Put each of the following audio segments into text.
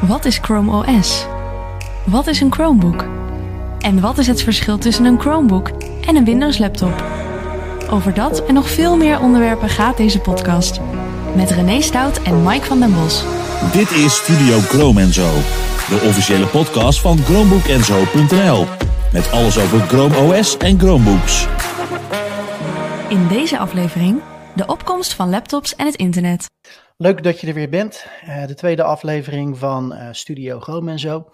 Wat is Chrome OS? Wat is een Chromebook? En wat is het verschil tussen een Chromebook en een Windows laptop? Over dat en nog veel meer onderwerpen gaat deze podcast. Met René Stout en Mike van den Bos. Dit is Studio Chrome Zo, de officiële podcast van ChromebookEnzo.nl. Met alles over Chrome OS en Chromebooks. In deze aflevering de opkomst van laptops en het internet. Leuk dat je er weer bent. Uh, de tweede aflevering van uh, Studio Chrome en zo.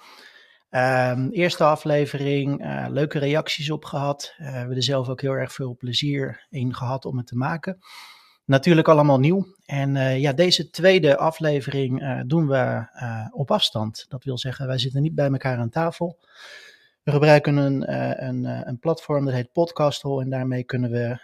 Um, eerste aflevering, uh, leuke reacties op gehad. we hebben er zelf ook heel erg veel plezier in gehad om het te maken. Natuurlijk allemaal nieuw. En ja, deze tweede aflevering doen we op afstand. Dat wil zeggen, wij zitten niet bij elkaar aan tafel. We gebruiken een, een, een platform dat heet Podcasthole en daarmee kunnen we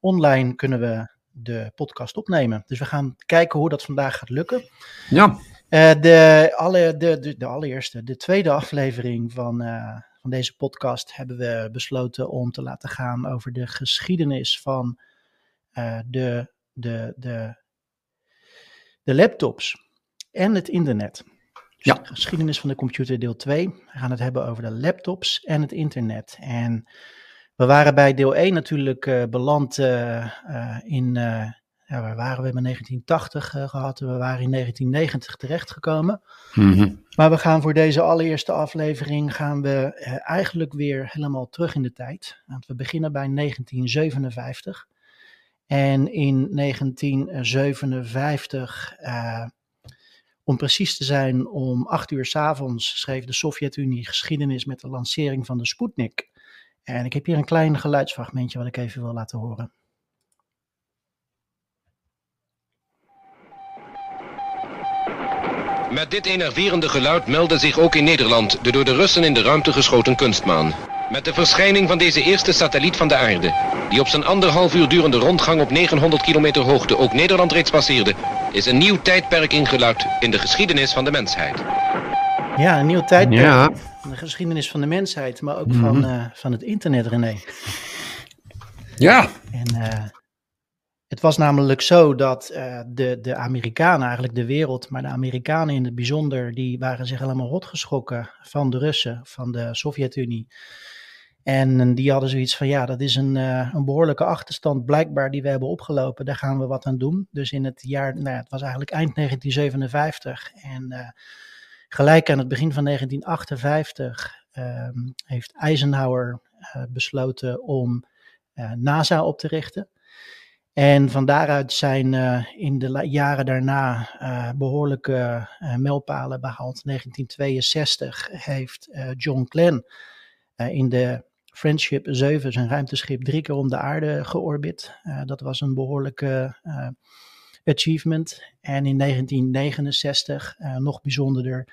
online kunnen we de podcast opnemen. Dus we gaan kijken hoe dat vandaag gaat lukken. Ja. Uh, de, alle, de, de, de, allereerste, de tweede aflevering van, uh, van deze podcast hebben we besloten om te laten gaan over de geschiedenis van uh, de, de, de, de laptops en het internet. Dus ja. De geschiedenis van de computer deel 2. We gaan het hebben over de laptops en het internet. En we waren bij deel 1 natuurlijk uh, beland uh, uh, in, ja, waar waren we? Hebben 1980 gehad we waren in 1990 terechtgekomen. Mm -hmm. Maar we gaan voor deze allereerste aflevering gaan we eigenlijk weer helemaal terug in de tijd. Want we beginnen bij 1957. En in 1957, om precies te zijn, om 8 uur s avonds schreef de Sovjet-Unie geschiedenis met de lancering van de Sputnik. En ik heb hier een klein geluidsfragmentje wat ik even wil laten horen. Met dit enerverende geluid meldde zich ook in Nederland de door de Russen in de ruimte geschoten kunstmaan. Met de verschijning van deze eerste satelliet van de aarde, die op zijn anderhalf uur durende rondgang op 900 kilometer hoogte ook Nederland reeds passeerde, is een nieuw tijdperk ingeluid in de geschiedenis van de mensheid. Ja, een nieuw tijdperk. Ja. De geschiedenis van de mensheid, maar ook mm -hmm. van, uh, van het internet, René. Ja. En uh, het was namelijk zo dat uh, de, de Amerikanen, eigenlijk de wereld, maar de Amerikanen in het bijzonder, die waren zich helemaal rotgeschrokken van de Russen, van de Sovjet-Unie. En die hadden zoiets van, ja, dat is een, een behoorlijke achterstand blijkbaar die we hebben opgelopen. Daar gaan we wat aan doen. Dus in het jaar, nou, het was eigenlijk eind 1957 en... Gelijk aan het begin van 1958 uh, heeft Eisenhower uh, besloten om uh, NASA op te richten. En van daaruit zijn uh, in de jaren daarna behoorlijke mijlpalen behaald. 1962 heeft John Glenn in de Friendship 7 zijn ruimteschip drie keer om de aarde georbit. dat was een behoorlijke achievement. En in 1969, uh, nog bijzonderder,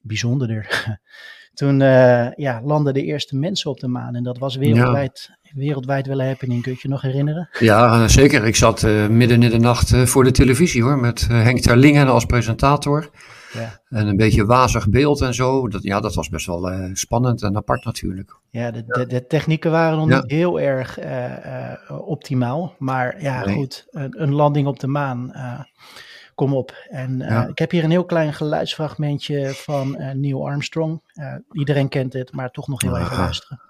bijzonderder, toen uh, ja, landden de eerste mensen op de maan. En dat was wereldwijd, ja. wereldwijd wel een happening. Kun je je nog herinneren? Ja, zeker. Ik zat uh, midden in de nacht voor de televisie hoor, met Henk Terlingen als presentator. Ja. En een beetje wazig beeld en zo. Dat, ja, dat was best wel uh, spannend en apart natuurlijk. Ja, de, de, de technieken waren nog ja. niet heel erg uh, uh, optimaal. Maar ja, nee. goed, een, een, landing op de maan, kom op. En ja. ik heb hier een heel klein geluidsfragmentje van Neil Armstrong. iedereen kent het, maar toch nog heel even luisteren.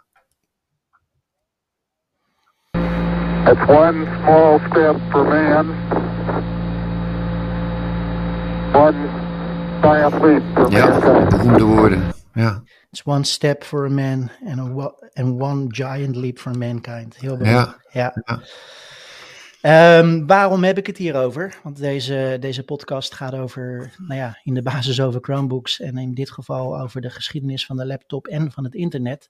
It's one small step for man. One ja, beroemde woorden. Ja. It's one step for a man and, a, and one giant leap for mankind. Heel belangrijk. Ja. ja. Um, waarom heb ik het hier over? Want deze, deze podcast gaat over, nou ja, in de basis over Chromebooks en in dit geval over de geschiedenis van de laptop en van het internet.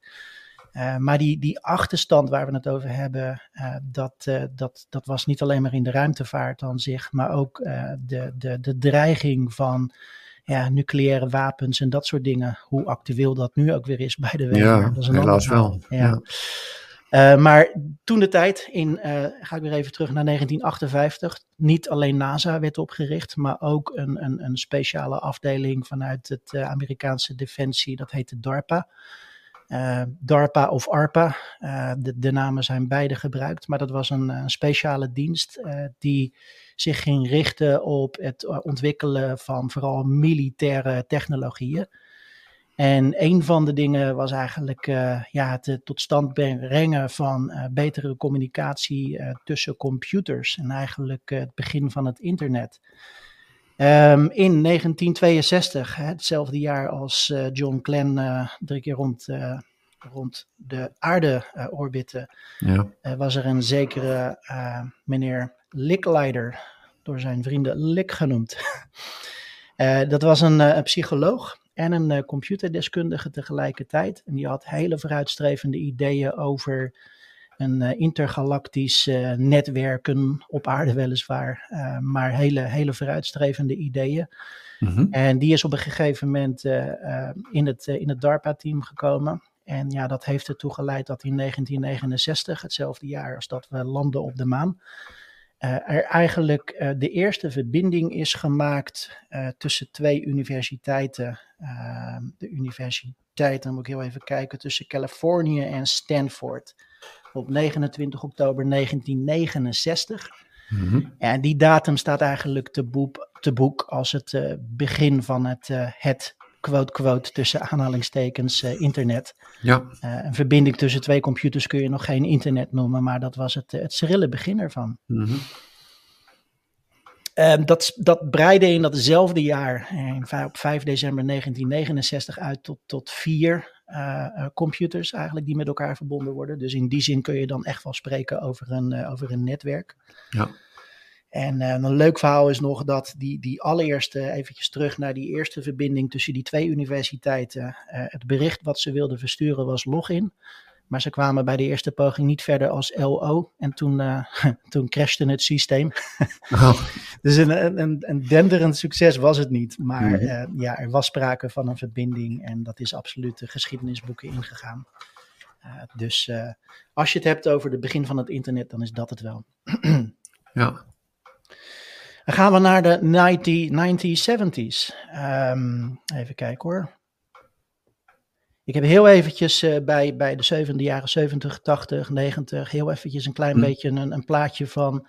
Uh, maar die, die achterstand waar we het over hebben, uh, dat, uh, dat, dat was niet alleen maar in de ruimtevaart aan zich, maar ook de, de, de dreiging van ja, nucleaire wapens en dat soort dingen. Hoe actueel dat nu ook weer is bij de wereld. Ja, dat is een helaas wel. Ja. ja. Uh, maar toen de tijd, in, uh, ga ik weer even terug naar 1958, niet alleen NASA werd opgericht, maar ook een, een, een speciale afdeling vanuit het uh, Amerikaanse defensie, dat heette DARPA. Uh, DARPA of ARPA, uh, de, de, namen zijn beide gebruikt, maar dat was een, speciale dienst uh, die zich ging richten op het ontwikkelen van vooral militaire technologieën. En een van de dingen was eigenlijk ja, het tot stand brengen van betere communicatie tussen computers en eigenlijk het begin van het internet. Um, in 1962, hetzelfde jaar als uh, John Glenn uh, drie keer rond, uh, rond de aarde orbitte, ja. was er een zekere meneer Licklider, door zijn vrienden Lick genoemd. dat was een, een, psycholoog en een computerdeskundige tegelijkertijd. En die had hele vooruitstrevende ideeën over een uh, intergalactisch uh, netwerken op aarde weliswaar, uh, maar hele, hele vooruitstrevende ideeën. Mm-hmm. En die is op een gegeven moment in het, in het DARPA-team gekomen. En ja, dat heeft ertoe geleid dat in 1969, hetzelfde jaar als dat we landen op de maan, er eigenlijk de eerste verbinding is gemaakt tussen twee universiteiten. de universiteit, dan moet ik heel even kijken, tussen Californië en Stanford op 29 oktober 1969. Mm-hmm. En die datum staat eigenlijk te boek, te boek als het uh, begin van het, uh, het quote-quote tussen aanhalingstekens uh, internet. Ja. een verbinding tussen twee computers kun je nog geen internet noemen, maar dat was het, het schrille begin ervan. Mm-hmm. Um, dat, dat breidde in datzelfde jaar, op 5 december 1969, uit tot, tot vier uh, computers eigenlijk die met elkaar verbonden worden. Dus in die zin kun je dan echt wel spreken over een, uh, over een netwerk. Ja. En een leuk verhaal is nog dat die, die allereerste, eventjes terug naar die eerste verbinding tussen die twee universiteiten. het bericht wat ze wilden versturen was login. Maar ze kwamen bij de eerste poging niet verder als LO. En toen, uh, toen crashte het systeem. Oh. dus een, een, een denderend succes was het niet. Maar uh, ja, er was sprake van een verbinding. En dat is absoluut de geschiedenisboeken ingegaan. Uh, dus als je het hebt over het begin van het internet, dan is dat het wel. ja. Dan gaan we naar de 1970s. Um, even kijken hoor. Ik heb heel eventjes uh, bij, bij de jaren 70, 80, 90, heel eventjes een klein hm. beetje een, een plaatje van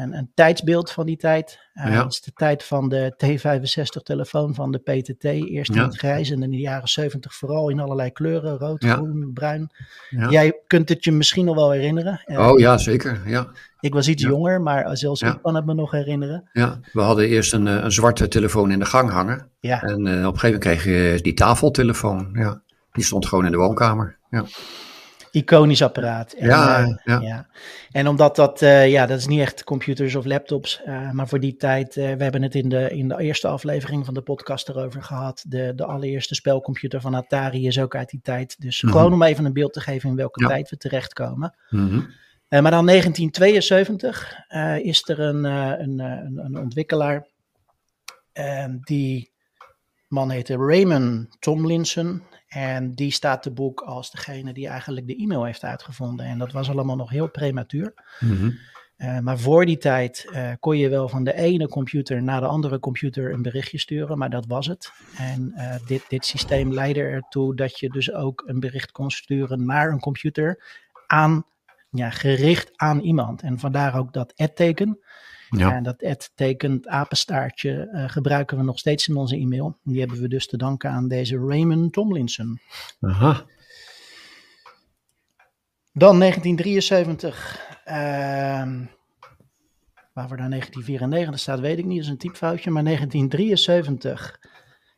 een, een tijdsbeeld van die tijd. Uh, ja. Dat is de tijd van de T65 telefoon van de PTT. Eerst in het grijs en in de jaren 70 vooral in allerlei kleuren. Rood, groen, bruin. Jij kunt het je misschien nog wel herinneren. Uh, oh ja, zeker. Ja. Ik was iets jonger, maar zelfs ik kan het me nog herinneren. Ja, we hadden eerst een, een zwarte telefoon in de gang hangen. Ja. En op een gegeven moment kreeg je die tafeltelefoon. Ja. Die stond gewoon in de woonkamer. Ja. Iconisch apparaat. En, ja, uh, ja. ja, En omdat dat, uh, ja, dat is niet echt computers of laptops, uh, maar voor die tijd, we hebben het in de, in de eerste aflevering van de podcast erover gehad. De, de allereerste spelcomputer van Atari is ook uit die tijd. Dus mm -hmm. gewoon om even een beeld te geven in welke ja. tijd we terechtkomen. Mm -hmm. maar dan 1972 is er een, een, een, een ontwikkelaar die man heette Raymond Tomlinson. En die staat te boek als degene die eigenlijk de e-mail heeft uitgevonden. En dat was allemaal nog heel prematuur. Mm uh, maar voor die tijd uh, kon je wel van de ene computer naar de andere computer een berichtje sturen, maar dat was het. En uh, dit, dit systeem leidde ertoe dat je dus ook een bericht kon sturen naar een computer aan, ja, gericht aan iemand. En vandaar ook dat ad-teken. Ja. En dat ad tekent apenstaartje uh, gebruiken we nog steeds in onze e-mail. Die hebben we dus te danken aan deze Raymond Tomlinson. Aha. Dan 1973. Uh, waarvoor daar 1994 staat, weet ik niet. Dat is een typfoutje. Maar 1973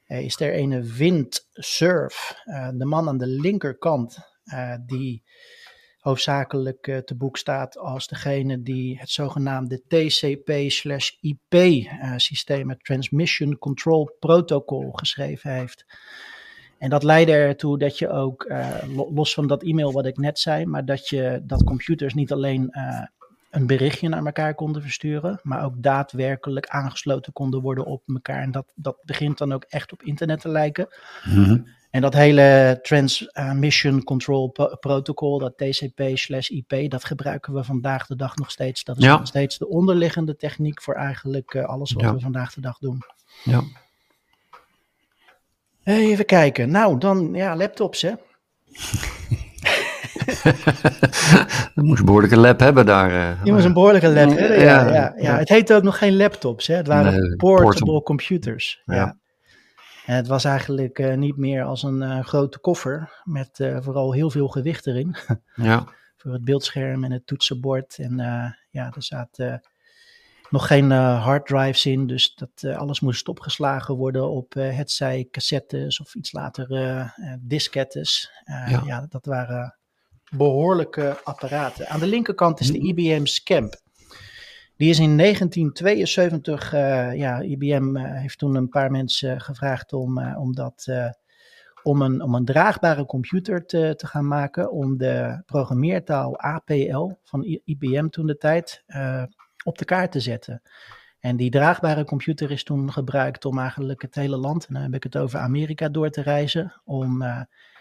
uh, is er een windsurf. Uh, de man aan de linkerkant die hoofdzakelijk uh, te boek staat als degene die het zogenaamde TCP/IP-systeem, uh, het Transmission Control Protocol, geschreven heeft. En dat leidde ertoe dat je ook, uh, los van dat e-mail wat ik net zei, maar dat je dat computers niet alleen een berichtje naar elkaar konden versturen, maar ook daadwerkelijk aangesloten konden worden op elkaar. En dat, dat begint dan ook echt op internet te lijken. -hmm. En dat hele Transmission Control Protocol, dat TCP/IP, dat gebruiken we vandaag de dag nog steeds. Dat is nog steeds de onderliggende techniek voor eigenlijk uh, alles wat ja. we vandaag de dag doen. Ja. Even kijken. Nou, dan ja, laptops hè. Je moest een behoorlijke lab hebben daar. Uh, je moest een behoorlijke lab hebben, ja. ja, ja, Het heette ook nog geen laptops, hè. het waren portable, computers. Ja. Het was eigenlijk uh, niet meer als een uh, grote koffer met uh, vooral heel veel gewicht erin. ja. Voor het beeldscherm en het toetsenbord. En ja, er zaten nog geen harddrives in, dus dat alles moest opgeslagen worden op hetzij cassettes of iets later diskettes. Ja. ja. dat waren behoorlijke apparaten. Aan de linkerkant is de. IBM Scamp. Die is in 1972, uh, ja, IBM uh, heeft toen een paar mensen gevraagd om, om, dat, om, een, om een draagbare computer te, te gaan maken, om de programmeertaal APL van IBM toen de tijd op de kaart te zetten. En die draagbare computer is toen gebruikt om eigenlijk het hele land, en dan heb ik het over Amerika, door te reizen, om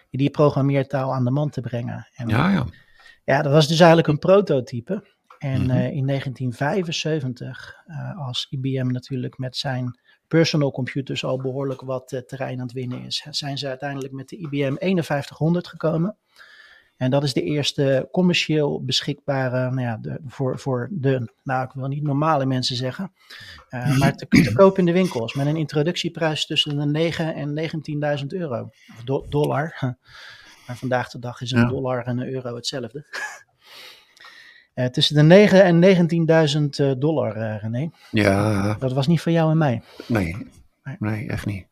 die programmeertaal aan de man te brengen. En, ja, ja. Ja, dat was dus eigenlijk een prototype. En mhm. eh, in 1975, uh, als IBM natuurlijk met zijn personal computers al behoorlijk wat uh, terrein aan het winnen is, zijn ze uiteindelijk met de IBM 5100 gekomen. En dat is de eerste commercieel beschikbare, nou ja, de, voor, voor de, nou ik wil niet normale mensen zeggen, uh, maar te, te koop in de winkels met een introductieprijs tussen de 9 en 19.000 euro, of do, dollar. Maar vandaag de dag is een dollar en een euro hetzelfde. Uh, tussen de 9 en 19.000 uh, dollar, uh, René. Ja. Dat was niet voor jou en mij. Nee, nee, echt niet.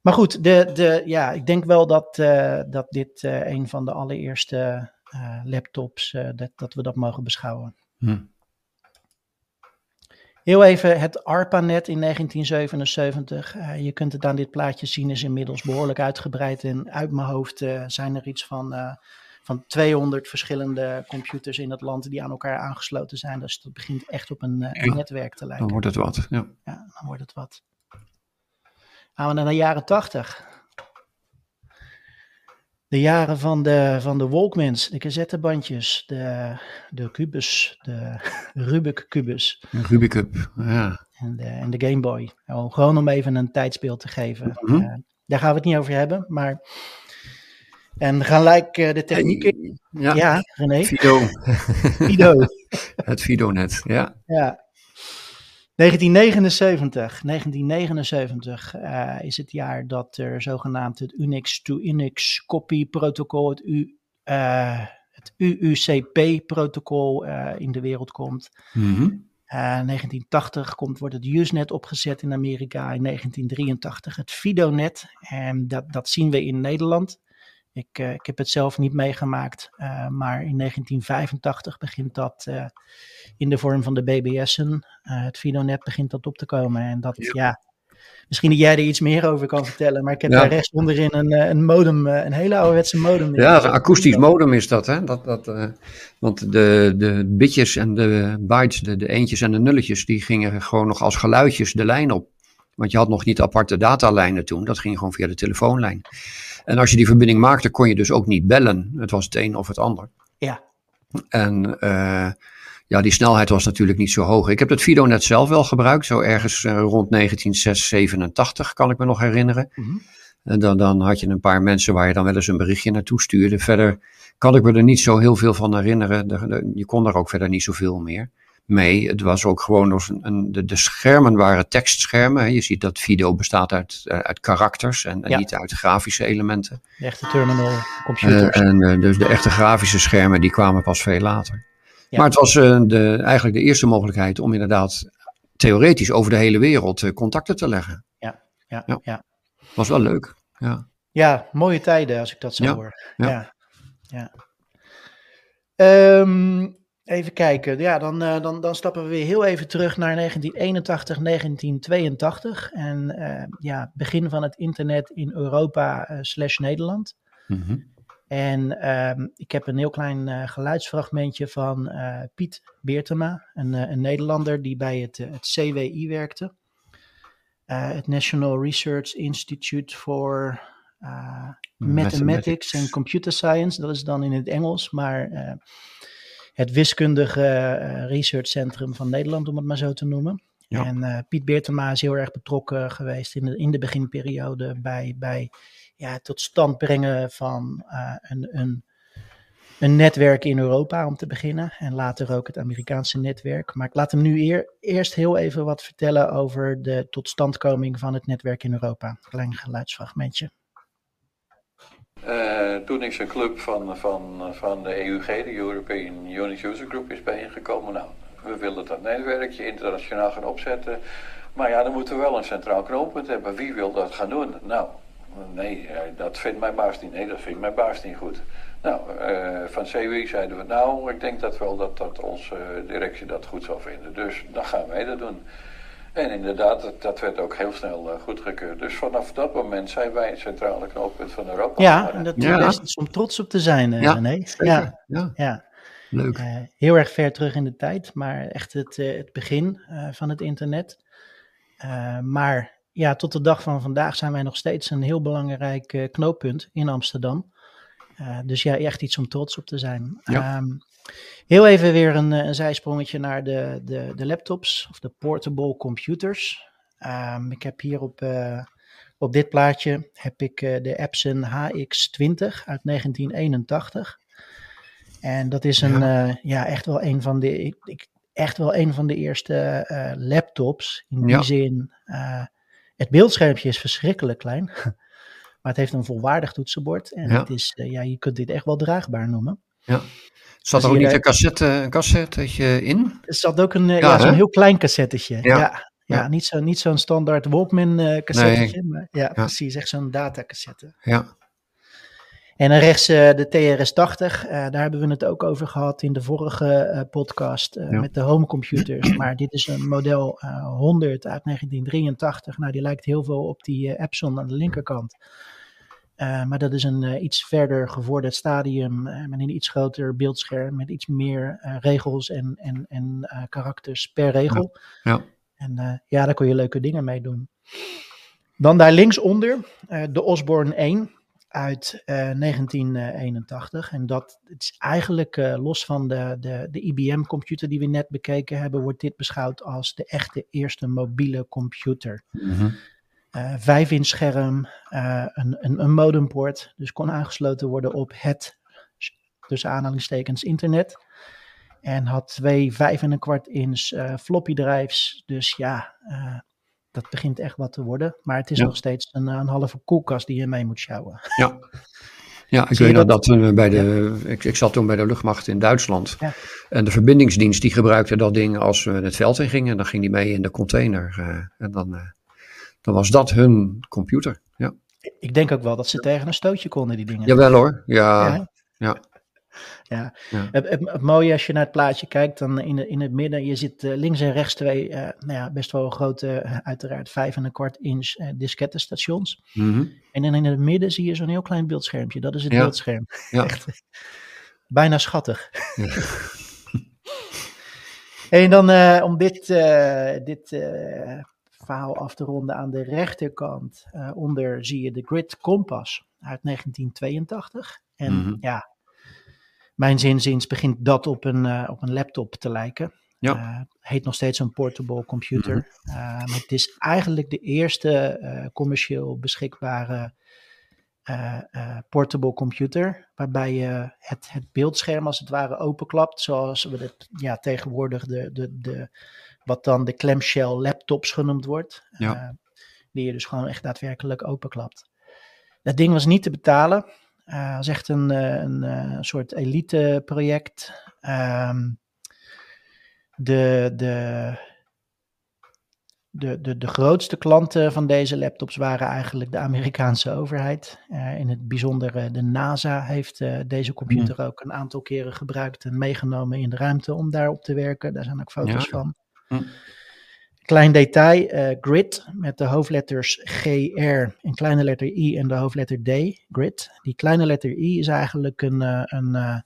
Maar goed, de, de, ja, ik denk wel dat, uh, dat dit een van de allereerste laptops, dat, dat we dat mogen beschouwen. Hm. Heel even het ARPANET in 1977. je kunt het aan dit plaatje zien, is inmiddels behoorlijk uitgebreid. En uit mijn hoofd zijn er iets van, van 200 verschillende computers in het land die aan elkaar aangesloten zijn. Dus dat begint echt op een, een netwerk te lijken. Dan wordt het wat, ja. Ja, dan wordt het wat. Gaan we naar de jaren 80. De jaren van de, van de Walkmans, de cassettebandjes, de, de Cubus, de Rubik Cubus. Rubik Cub, ja. En de, en de Game Boy. Gewoon om even een tijdsbeeld te geven. Mm -hmm. uh, daar gaan we het niet over hebben, maar... En gelijk uh, de techniek. Ja, ja René. Fido. Fido. het Fido-net, ja. Ja, 1979, 1979 uh, is het jaar dat er zogenaamd het Unix to Unix copy protocol, het, U, uh, het UUCP-protocol uh, in de wereld komt. Mm -hmm. 1980 komt, wordt het Usenet opgezet in Amerika. In 1983 het Fidonet. En dat, dat zien we in Nederland. Ik, uh, ik heb het zelf niet meegemaakt, uh, maar in 1985 begint dat uh, in de vorm van de BBS'en. het Fidonet begint dat op te komen. En dat, ja. ja. misschien dat jij er iets meer over kan vertellen, maar ik heb ja. daar rechts onderin een, een modem, een hele ouderwetse modem. Ja, een akoestisch modem is dat, hè? Dat, dat, want de, de bitjes en de bytes, de, de eentjes en de nulletjes, die gingen gewoon nog als geluidjes de lijn op. Want je had nog niet aparte datalijnen toen, dat ging gewoon via de telefoonlijn. En als je die verbinding maakte, kon je dus ook niet bellen. Het was het een of het ander. Ja. En uh, ja, die snelheid was natuurlijk niet zo hoog. Ik heb het Fidonet zelf wel gebruikt, zo ergens uh, rond 1987 kan ik me nog herinneren. Mm -hmm. En dan, dan had je een paar mensen waar je dan wel eens een berichtje naartoe stuurde. Verder kan ik me er niet zo heel veel van herinneren. De, de, je kon er ook verder niet zoveel meer mee. Het was ook gewoon een, een, de, de, schermen waren tekstschermen. Je ziet dat video bestaat uit, uh, uit karakters en, en ja. niet uit grafische elementen. De echte terminal computers. Uh, en uh, dus de echte grafische schermen die kwamen pas veel later. Ja. Maar het was de, eigenlijk de eerste mogelijkheid om inderdaad theoretisch over de hele wereld contacten te leggen. Ja, ja, ja. ja. Was wel leuk. Ja. ja, mooie tijden als ik dat zo ja. hoor. Ja. ja. Um, Even kijken, ja, dan, uh, dan, dan stappen we weer heel even terug naar 1981, 1982. En uh, ja, begin van het internet in Europa uh, slash Nederland. Mm -hmm. En um, ik heb een heel klein geluidsfragmentje van Piet Beertema, een, een, Nederlander die bij het, het CWI werkte. het National Research Institute for Mathematics, Mathematics and Computer Science. Dat is dan in het Engels, maar het wiskundige uh, researchcentrum van Nederland, om het maar zo te noemen. Ja. En uh, Piet Beertema is heel erg betrokken geweest in de, in de beginperiode bij, bij ja, tot stand brengen van een, een, een netwerk in Europa om te beginnen. En later ook het Amerikaanse netwerk. Maar ik laat hem nu eer, eerst heel even wat vertellen over de totstandkoming van het netwerk in Europa. Klein geluidsfragmentje. Uh, toen is een club van, van, van de EUG, de European Unix User Group, is bijeengekomen. Nou, we willen dat netwerkje internationaal gaan opzetten. Maar ja, dan moeten we wel een centraal knooppunt hebben. Wie wil dat gaan doen? Nou, nee, eh, dat vindt mijn baas niet. Nee, dat vindt mijn baas niet goed. Nou, uh, van CWI zeiden we, nou, ik denk dat wel dat, dat onze directie dat goed zal vinden. Dus dan gaan wij dat doen. En inderdaad, dat, dat werd ook heel snel uh, goedgekeurd. Dus vanaf dat moment zijn wij het centrale knooppunt van Europa. Ja, en dat is iets om trots op te zijn, uh, ja, René. Ja, ja. ja. Leuk. Uh, heel erg ver terug in de tijd, maar echt het, het begin van het internet. maar ja, tot de dag van vandaag zijn wij nog steeds een heel belangrijk knooppunt in Amsterdam. Dus ja, echt iets om trots op te zijn. Ja. Um, Heel even weer een, een zijsprongetje naar de, de, de, laptops of de portable computers. Um, ik heb hier op, uh, op dit plaatje heb ik de Epson HX20 uit 1981. En dat is een, ja. Ja echt wel een van de, ik, ik, echt wel een van de eerste laptops. In die ja. zin, het beeldschermpje is verschrikkelijk klein. maar het heeft een volwaardig toetsenbord. En ja. het is, ja, je kunt dit echt wel draagbaar noemen. Ja. Zat er ook niet een, cassette, een cassettetje in? Er zat ook een, ja, ja zo'n heel klein cassettetje. Ja, ja, ja. niet zo'n niet zo'n standaard Walkman uh, cassettetje. Nee. Maar ja, precies, echt zo'n datacassette. Ja. En dan rechts uh, de TRS-80, uh, daar hebben we het ook over gehad in de vorige podcast met de homecomputers. Maar dit is een model 100 uit 1983. Nou, die lijkt heel veel op die Epson aan de linkerkant. Uh, maar dat is een uh, iets verder gevorderd stadium uh, met een iets groter beeldscherm, met iets meer regels en, en, en karakters per regel. Ja. ja. En ja, daar kon je leuke dingen mee doen. Dan daar linksonder de Osborne 1 uit 1981. En dat het is eigenlijk los van de, de, de IBM-computer die we net bekeken hebben, wordt dit beschouwd als de echte eerste mobiele computer. Mm -hmm. Uh, vijf inch scherm, een, een, een modempoort, dus kon aangesloten worden op het, tussen aanhalingstekens, internet. En had twee vijf en een kwart inch floppy drives, dus ja, dat begint echt wat te worden. Maar het is ja. nog steeds een, een halve koelkast die je mee moet sjouwen. Ja. Ja, ik weet dat, dat bij de, ja. ik, ik zat toen bij de luchtmacht in Duitsland. Ja. En de verbindingsdienst die gebruikte dat ding als we het veld in gingen. Dan ging die mee in de container. en dan dan was dat hun computer. Ja. Ik denk ook wel dat ze tegen een stootje konden, die dingen. Jawel hoor, ja. ja. Ja. Het, het, het, mooie als je naar het plaatje kijkt, dan in, in het midden, je ziet uh, links en rechts twee, uh, nou ja, best wel grote, uh, uiteraard vijf en een kwart inch diskettenstations. Mm -hmm. En dan in het midden zie je zo'n heel klein beeldschermpje, dat is het ja. beeldscherm. Ja. Echt, bijna schattig. En dan om dit, dit verhaal af te ronden aan de rechterkant. Onder zie je de Grid Compass uit 1982. En Mhm. ja, mijn zinziens begint dat op een, uh, op een laptop te lijken. Ja. Uh, heet nog steeds een portable computer. Uh, maar het is eigenlijk de eerste commercieel beschikbare portable computer. Waarbij je het, het beeldscherm als het ware openklapt. Zoals we het ja, tegenwoordig de, de, de, wat dan de clamshell laptops genoemd wordt. Ja. Die je dus gewoon echt daadwerkelijk openklapt. Dat ding was niet te betalen. Uh, was echt een, een, een soort elite project. Um, de, de, de, de, de grootste klanten van deze laptops waren eigenlijk de Amerikaanse overheid. Uh, in het bijzonder uh, de NASA heeft uh, deze computer mm. ook een aantal keren gebruikt en meegenomen in de ruimte om daarop te werken. Daar zijn ook foto's Ja. van. Mm. Klein detail, eh, grid met de hoofdletters GR en kleine letter I en de hoofdletter D, grid. Die kleine letter I is eigenlijk een, eh, een, eh,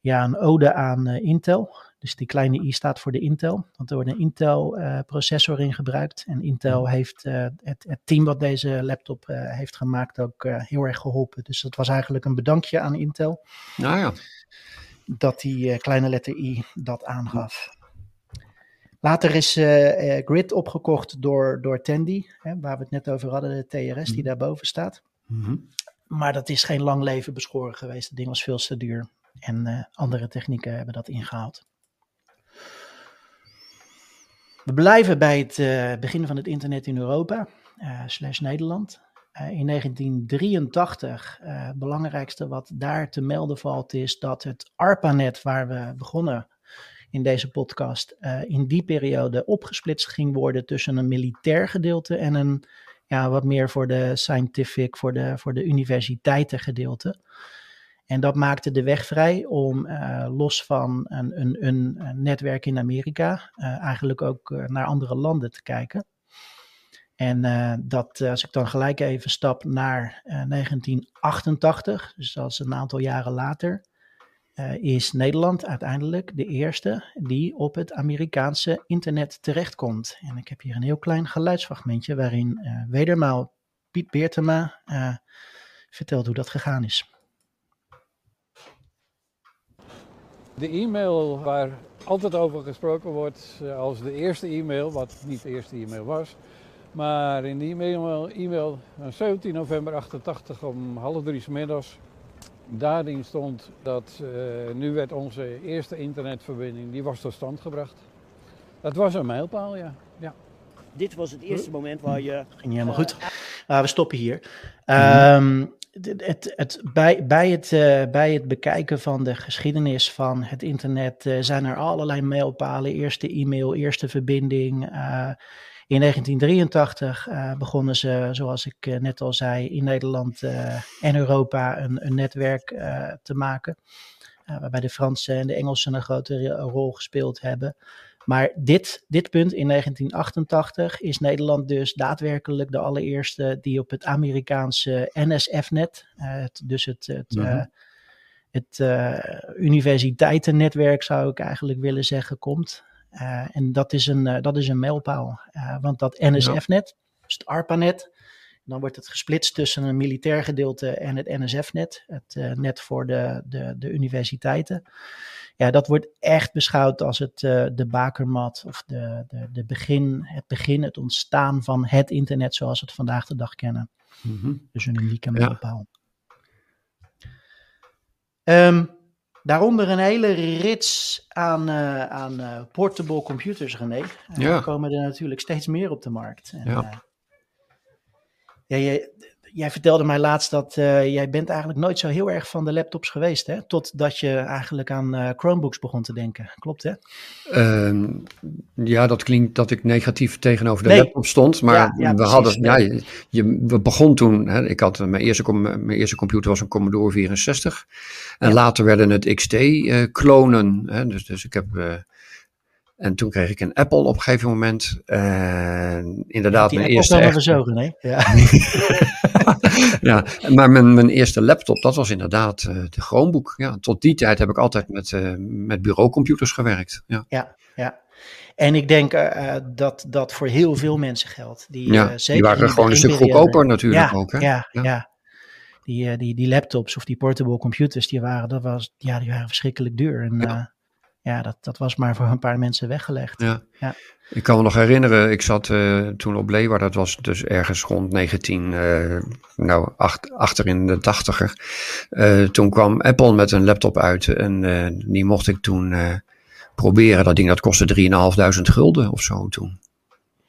ja, een ode aan Intel. Dus die kleine i staat voor de Intel, want er wordt een Intel processor in gebruikt. En Intel heeft het, het, team wat deze laptop heeft gemaakt ook heel erg geholpen. Dus dat was eigenlijk een bedankje aan Intel. Nou ja. Dat die kleine letter i dat aangaf. Later is Grid opgekocht door, door Tandy, hè, waar we het net over hadden, de TRS die daarboven staat. Mhm. Maar dat is geen lang leven beschoren geweest. Het ding was veel te duur. En uh, andere technieken hebben dat ingehaald. We blijven bij het begin van het internet in Europa, slash Nederland. in 1983, het belangrijkste wat daar te melden valt, is dat het ARPANET, waar we begonnen in deze podcast, in die periode opgesplitst ging worden tussen een militair gedeelte en een ja, wat meer voor de scientific, voor de, voor de universiteiten gedeelte. En dat maakte de weg vrij om uh, los van een, een, een, netwerk in Amerika uh, eigenlijk ook uh, naar andere landen te kijken. En dat, als ik dan gelijk even stap naar 1988, dus dat is een aantal jaren later, is Nederland uiteindelijk de eerste die op het Amerikaanse internet terechtkomt. En ik heb hier een heel klein geluidsfragmentje waarin wedermaal Piet Beertema vertelt hoe dat gegaan is. De e-mail waar altijd over gesproken wordt als de eerste e-mail, wat niet de eerste e-mail was. Maar in die e-mail, e-mail 17 november 88 om half drie s middags, daarin stond dat uh, nu werd onze eerste internetverbinding, die was tot stand gebracht. Dat was een mijlpaal, ja. ja. Dit was het eerste moment waar je... Ging helemaal goed. Uh, we stoppen hier. Um, het, het, bij, bij, het, uh, bij het bekijken van de geschiedenis van het internet uh, zijn er allerlei mijlpalen. Eerste e-mail, eerste verbinding. In 1983 begonnen ze, zoals ik net al zei, in Nederland en Europa een, een netwerk te maken. waarbij de Fransen en de Engelsen een grote rol gespeeld hebben. Maar dit, dit punt in 1988 is Nederland dus daadwerkelijk de allereerste die op het Amerikaanse NSF-net, dus het, het, uh, het uh, universiteitennetwerk zou ik eigenlijk willen zeggen, komt. En dat is een, dat is een mijlpaal. want dat NSF-net, dus het ARPANET, dan wordt het gesplitst tussen een militair gedeelte en het NSF-net, het net voor de, de, de universiteiten ja, dat wordt echt beschouwd als het, uh, de bakermat of de, de, de begin, het begin, het ontstaan van het internet zoals we het vandaag de dag kennen. Mm -hmm. Dus een unieke mijlpaal. Ja. Um, daaronder een hele rits aan, uh, aan uh, portable computers, René. Ja. Er komen er natuurlijk steeds meer op de markt. En, ja. ja, je, jij vertelde mij laatst dat uh, jij bent eigenlijk nooit zo heel erg van de laptops geweest, hè? Totdat je eigenlijk aan uh, Chromebooks begon te denken. Klopt, hè? Uh, ja, dat klinkt dat ik negatief tegenover de nee. laptop stond, maar ja, ja, we precies, hadden, ja, je, je, we begon toen, hè, ik had mijn eerste, mijn eerste computer was een Commodore 64 en ja. later werden het XT-klonen, dus, dus ik heb en toen kreeg ik een Apple op een gegeven moment. En inderdaad, mijn eerste. Echt... Zo, nee? ja. ja, maar mijn, mijn eerste laptop, dat was inderdaad uh, de Chromebook. Ja, tot die tijd heb ik altijd met, uh, met bureaucomputers gewerkt. Ja, ja. ja. En ik denk uh, dat dat voor heel veel mensen geldt. Die, ja, zeker die waren gewoon een stuk goedkoper natuurlijk ja, ook. Hè? Ja, ja. ja. Die, die, die laptops of die portable computers, die waren, dat was, ja, die waren verschrikkelijk duur. En, ja ja, dat, dat was maar voor een paar mensen weggelegd. Ja. ja. Ik kan me nog herinneren, ik zat uh, toen op Leeuwarden, dat was dus ergens rond 19, uh, nou, acht, achter in de tachtiger. Uh, toen kwam Apple met een laptop uit en die mocht ik toen proberen. Dat ding dat kostte 3.500 gulden of zo toen.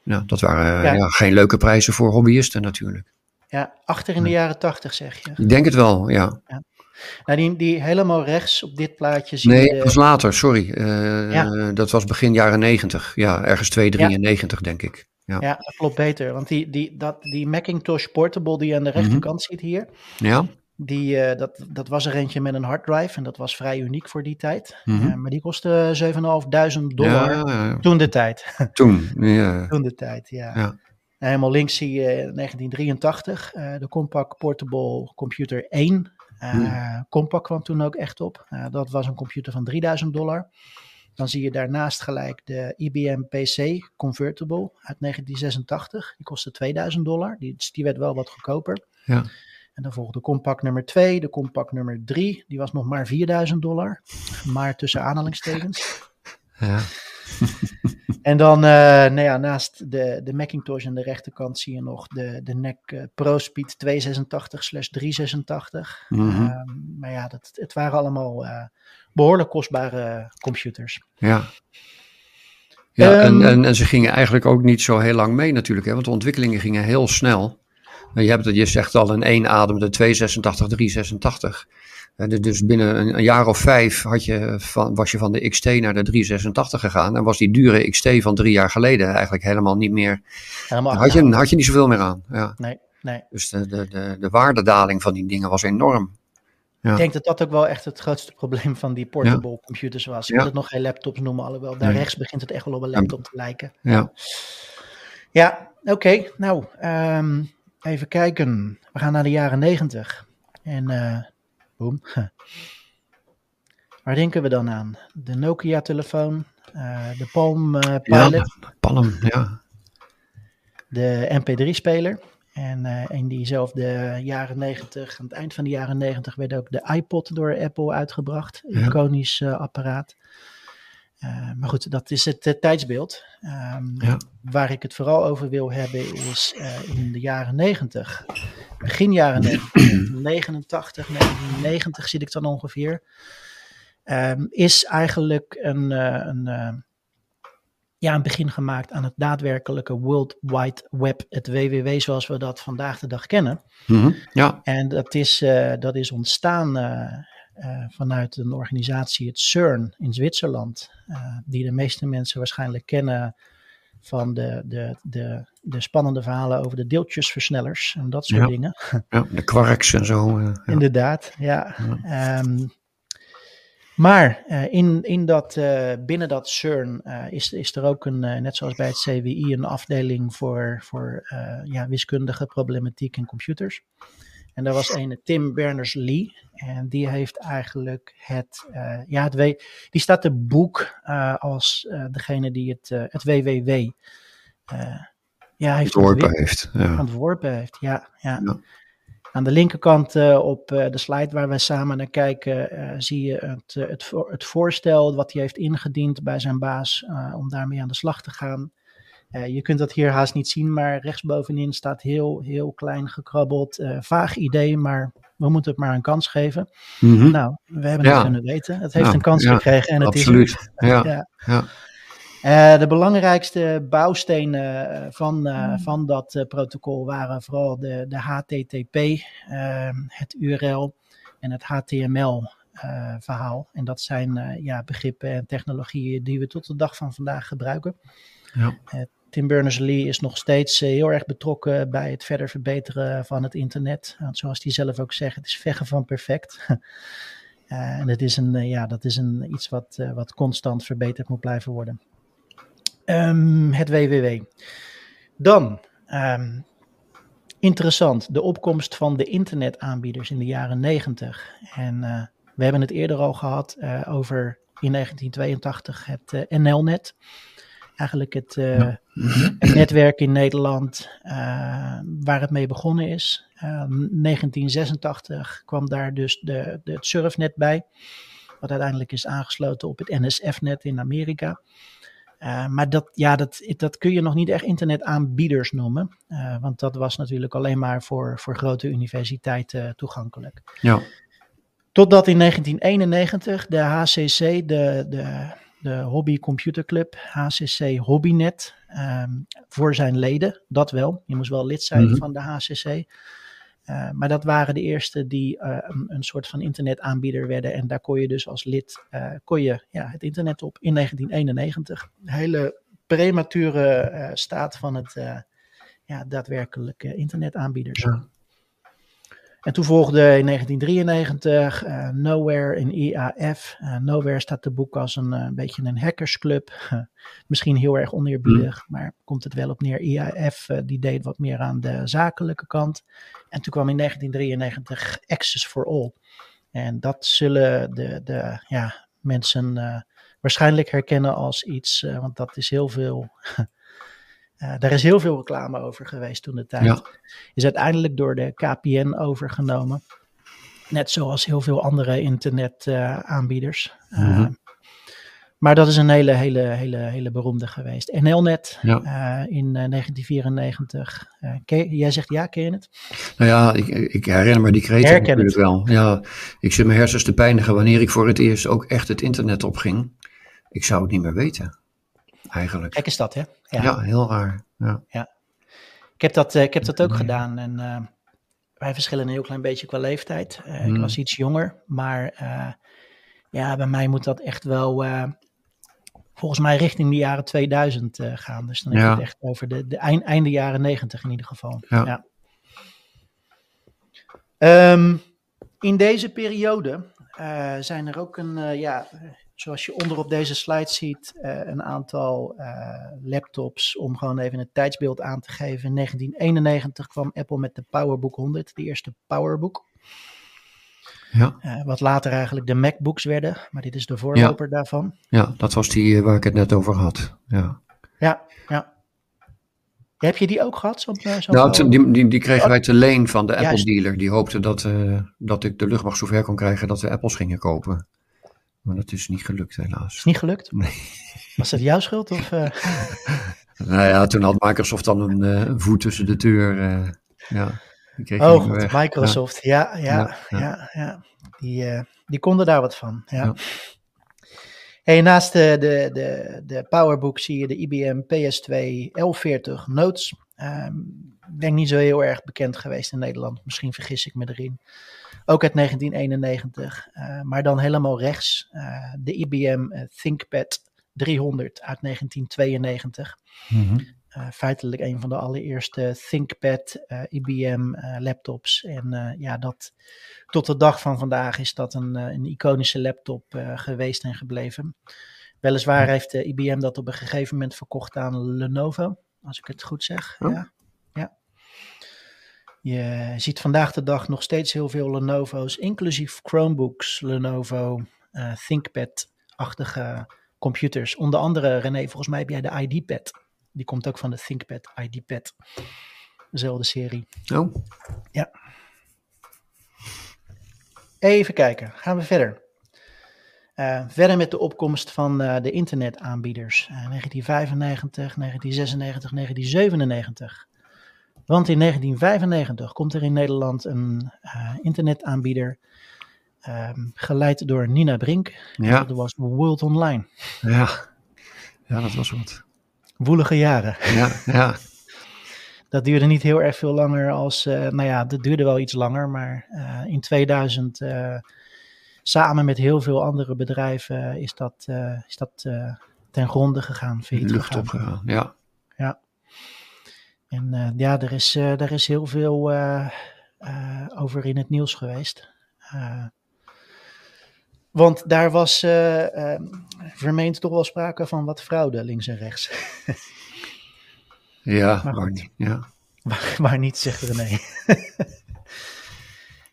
Ja, dat waren ja. Ja, geen leuke prijzen voor hobbyisten natuurlijk. Ja, achter in de jaren tachtig zeg je. Ik denk het wel, ja. ja. Nou, die, die helemaal rechts op dit plaatje zie nee, je... dat was later, sorry. Uh, ja. Dat was begin jaren 90. Ja, ergens 293 ja. denk ik. Ja. ja, dat klopt beter. Want die, die, dat, die Macintosh Portable die je aan de rechterkant mm -hmm. ziet hier... Ja. Die, uh, dat, dat was er eentje met een harddrive en dat was vrij uniek voor die tijd. Mm -hmm. uh, maar die kostte 7.500 dollar ja, ja, toen de tijd. Toen, ja. toen de tijd, ja. Helemaal links zie je 1983, de Compaq Portable Computer 1. Uh, Compaq kwam toen ook echt op. Uh, dat was een computer van 3000 dollar. Dan zie je daarnaast gelijk de IBM PC Convertible uit 1986. Die kostte 2000 dollar. Die, die werd wel wat goedkoper. Ja. En dan volgde Compaq nummer 2, de Compaq nummer 3. Die was nog maar 4000 dollar. Maar tussen aanhalingstekens. Ja. En dan, uh, nou ja, naast de, de Macintosh aan de rechterkant zie je nog de, de NEC uh, ProSpeed 286/386. Mhm. Ehm, maar ja, dat, het waren allemaal uh, behoorlijk kostbare computers. Ja. Ja, Ehm, en, en, en ze gingen eigenlijk ook niet zo heel lang mee natuurlijk, hè, want de ontwikkelingen gingen heel snel. En je, hebt je zegt al in één adem de 286, 386. De- Dus binnen een, jaar of vijf had je van, was je van de XT naar de 386 gegaan. En was die dure XT van drie jaar geleden eigenlijk helemaal niet meer. helemaal had je, had je niet zoveel meer aan. Ja. Nee, nee. Dus de, de, de, de waardedaling van die dingen was enorm. Ja. Ik denk dat dat ook wel echt het grootste probleem van die portable computers was. Ik wil het nog geen laptops noemen, alhoewel daar Nee. rechts begint het echt wel op een laptop te lijken. Ja. Ja, oké. Nou, ehm, even kijken. We gaan naar de jaren negentig. En eh boem. Waar denken we dan aan? De Nokia-telefoon, eh, de Palm eh, Ja, Pilot, Palm, ja. de MP3-speler. En eh, in diezelfde jaren negentig, aan het eind van de jaren negentig, werd ook de iPod door Apple uitgebracht. Ja. Iconisch apparaat. Eh, maar goed, dat is het tijdsbeeld. Ehm, Ja. Waar ik het vooral over wil hebben is eh, in de jaren negentig. Begin jaren negentig, 89, 1990 zit ik dan ongeveer. Ehm, is eigenlijk een, eh, een, ja, een begin gemaakt aan het daadwerkelijke World Wide Web, het WWW zoals we dat vandaag de dag kennen. Mhm, ja. En dat is, dat is ontstaan eh, vanuit een organisatie, het CERN in Zwitserland, eh, die de meeste mensen waarschijnlijk kennen van de, de, de, de spannende verhalen over de deeltjesversnellers en dat soort Ja. dingen. ja, de quarks en zo. eh, ja. Inderdaad, ja. Ehm, maar in, in dat, binnen dat CERN is, is er ook een, net zoals bij het CWI, een afdeling voor, voor ja, wiskundige problematiek en computers. En daar was een Tim Berners-Lee. En die heeft eigenlijk het, eh, ja, het w, die staat te boek eh, als eh, degene die het, het WWW ja, heeft Ontworpen heeft. Ja. ontworpen heeft. Ja, ja. Ja. Aan de linkerkant op de slide waar wij samen naar kijken, zie je het, het, voor- het voorstel wat hij heeft ingediend bij zijn baas om daarmee aan de slag te gaan. Eh, je kunt dat hier haast niet zien, maar rechtsbovenin staat heel, heel klein gekrabbeld. eh, vaag idee, maar we moeten het maar een kans geven. Mhm, Nou, we hebben Ja. het kunnen weten. Het heeft Ja, een kans ja, gekregen en het is absoluut. Ja. ja. Ja. Eh, de belangrijkste bouwstenen eh, van, eh, van dat eh, protocol waren vooral de, de HTTP, eh, het URL en het HTML-verhaal. en dat zijn eh, ja, begrippen en technologieën die we tot de dag van vandaag gebruiken. Ja. Eh, Tim Berners-Lee is nog steeds eh, heel erg betrokken bij het verder verbeteren van het internet. Want zoals hij zelf ook zegt, het is vergen van perfect. En het is een, eh, ja, dat is een, iets wat, wat constant verbeterd moet blijven worden. Ehm, het WWW. Dan, ehm, interessant, de opkomst van de internetaanbieders in de jaren 90. En we hebben het eerder al gehad eh, over in 1982 het eh, NL-net. Eigenlijk het, eh, het netwerk in Nederland eh, waar het mee begonnen is. Eh, 1986 kwam daar dus de, de, het surfnet bij. Wat uiteindelijk is aangesloten op het NSF-net in Amerika. Maar dat, ja, dat, dat kun je nog niet echt internetaanbieders noemen. Want dat was natuurlijk alleen maar voor, voor grote universiteiten toegankelijk. Ja. Totdat in 1991 de HCC, de, de, de Hobby Computer Club, HCC Hobbynet, um, voor zijn leden, dat wel. Je moest wel lid zijn mm -hmm. van de HCC. Uh, maar dat waren de eerste die uh, een, een, soort van internetaanbieder werden. En daar kon je dus als lid uh, kon je, ja, het internet op in 1991. De hele premature staat van het ja, daadwerkelijke internetaanbieders. Ja. En toen volgde in 1993 Nowhere in IAF. Nowhere staat te boek als een, een beetje een hackersclub. Misschien heel erg oneerbiedig, mm. maar komt het wel op neer. IAF die deed wat meer aan de zakelijke kant. En toen kwam in 1993 Access for All. En dat zullen de, de ja, mensen waarschijnlijk herkennen als iets, want dat is heel veel. Uh, daar is heel veel reclame over geweest toen de tijd. Ja. Is uiteindelijk door de KPN overgenomen. Net zoals heel veel andere internetaanbieders. Mm -hmm. Maar dat is een hele, hele, hele, hele beroemde geweest. NLNet Ja. eh, in eh, 1994. Eh, ken je- jij zegt ja, ken je het? Nou ja, ik, ik herinner me die kreet Herken natuurlijk wel. Ja, ik zit mijn hersens te pijnigen wanneer ik voor het eerst ook echt het internet opging. Ik zou het niet meer weten, eigenlijk. Kijk is dat, hè? Ja, heel raar. Ja. Ik heb dat, eh, ik heb dat ook gedaan. En eh, wij verschillen een heel klein beetje qua leeftijd. Eh, Ik Hmm. was iets jonger, maar ja, bij mij moet dat echt wel volgens mij richting de jaren 2000 eh, gaan. Dus dan heb je Ja. het echt over de, de eind, einde jaren 90 in ieder geval. Ja. Ehm, in deze periode zijn er ook een, ja, zoals je onder op deze slide ziet, eh, een aantal eh, laptops om gewoon even het tijdsbeeld aan te geven. In 1991 kwam Apple met de PowerBook 100, de eerste PowerBook. Ja. Eh, wat later eigenlijk de MacBooks werden, maar dit is de voorloper daarvan. ja, dat was die waar ik het net over had. Ja. Ja, ja. Heb je die ook gehad? Zo'n, eh, zo'n Nou, die, die, die kregen wij te leen van de Apple Juist. dealer. Die hoopte dat, dat ik de luchtmacht zover kon krijgen dat we Apples gingen kopen. Maar dat is niet gelukt helaas. Is niet gelukt? Nee. Was dat jouw schuld? Of, eh? Nou ja, toen had Microsoft dan een, eh, een voet tussen de deur. eh, ja, Oh, weg. Microsoft. Ja, ja, ja, Ja. Die, die konden daar wat van. Ja. Hey, naast de, de, de, de PowerBook zie je de IBM PS2 1140 Notes. Ehm, ik denk niet zo heel erg bekend geweest in Nederland. Misschien vergis ik me erin. Ook uit 1991. eh, maar dan helemaal rechts. eh, de IBM eh, ThinkPad 300 uit 1992. Mhm. Feitelijk een van de allereerste ThinkPad IBM laptops. En ja, dat tot de dag van vandaag is dat een, een iconische laptop geweest en gebleven. Weliswaar heeft eh, IBM dat op een gegeven moment verkocht aan Lenovo, als ik het goed zeg. Oh. Ja. Ja. Je ziet vandaag de dag nog steeds heel veel Lenovo's, inclusief Chromebooks, Lenovo, eh, ThinkPad-achtige computers. Onder andere, René, volgens mij heb jij de ID-pad. Die komt ook van de ThinkPad ID-pad. Dezelfde serie. Oh, Even kijken, gaan we verder. Eh, verder met de opkomst van eh, de internetaanbieders. Eh, 1995, 1996, 1997. Want in 1995 komt er in Nederland een eh, internetaanbieder. ehm, geleid door Nina Brink. ja, Dat was World Online. ja. Ja, dat was wat. Woelige jaren. Ja, ja. Dat duurde niet heel erg veel langer als, eh, nou ja, dat duurde wel iets langer, maar eh, in 2000 eh, samen met heel veel andere bedrijven is dat, is dat ten gronde gegaan, Lucht gegaan. opgegaan. Ja, En eh, ja, er is, eh, er is heel veel eh, over in het nieuws geweest. Want daar was vermeend toch wel sprake van wat fraude links en rechts. ja, Maar goed. niet. Ja. Maar niet, zegt René.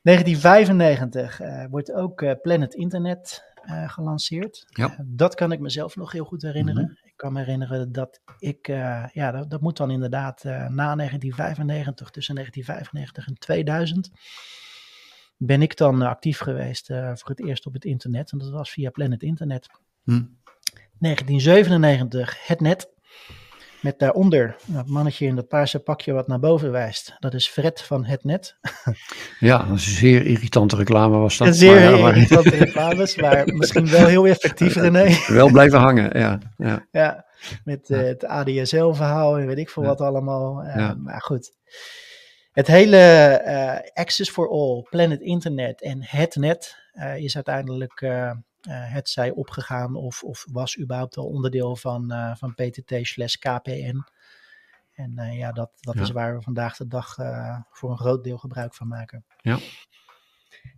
1995 eh, wordt ook Planet Internet gelanceerd. Ja. Dat kan ik mezelf nog heel goed herinneren. Kan me herinneren dat ik, eh, ja, dat, dat moet dan inderdaad eh, na 1995, tussen 1995 en 2000, ben ik dan actief geweest eh, voor het eerst op het internet. En dat was via Planet Internet. Hm. 1997 het net. Met daaronder dat mannetje in dat paarse pakje wat naar boven wijst. Dat is Fred van het net. ja, een zeer irritante reclame was dat. Een zeer maar ja, maar- irritante reclames, maar misschien wel heel effectief, René. Wel blijven hangen, ja. ja. Ja, met eh, het ADSL-verhaal en weet ik veel wat allemaal. Eh. Maar goed. Het hele eh, Access for All, Planet Internet en het net is uiteindelijk het zij opgegaan of, of was überhaupt al onderdeel van, eh, van PTT slash KPN. En eh, ja, dat, dat Ja. is waar we vandaag de dag eh, voor een groot deel gebruik van maken. Ja.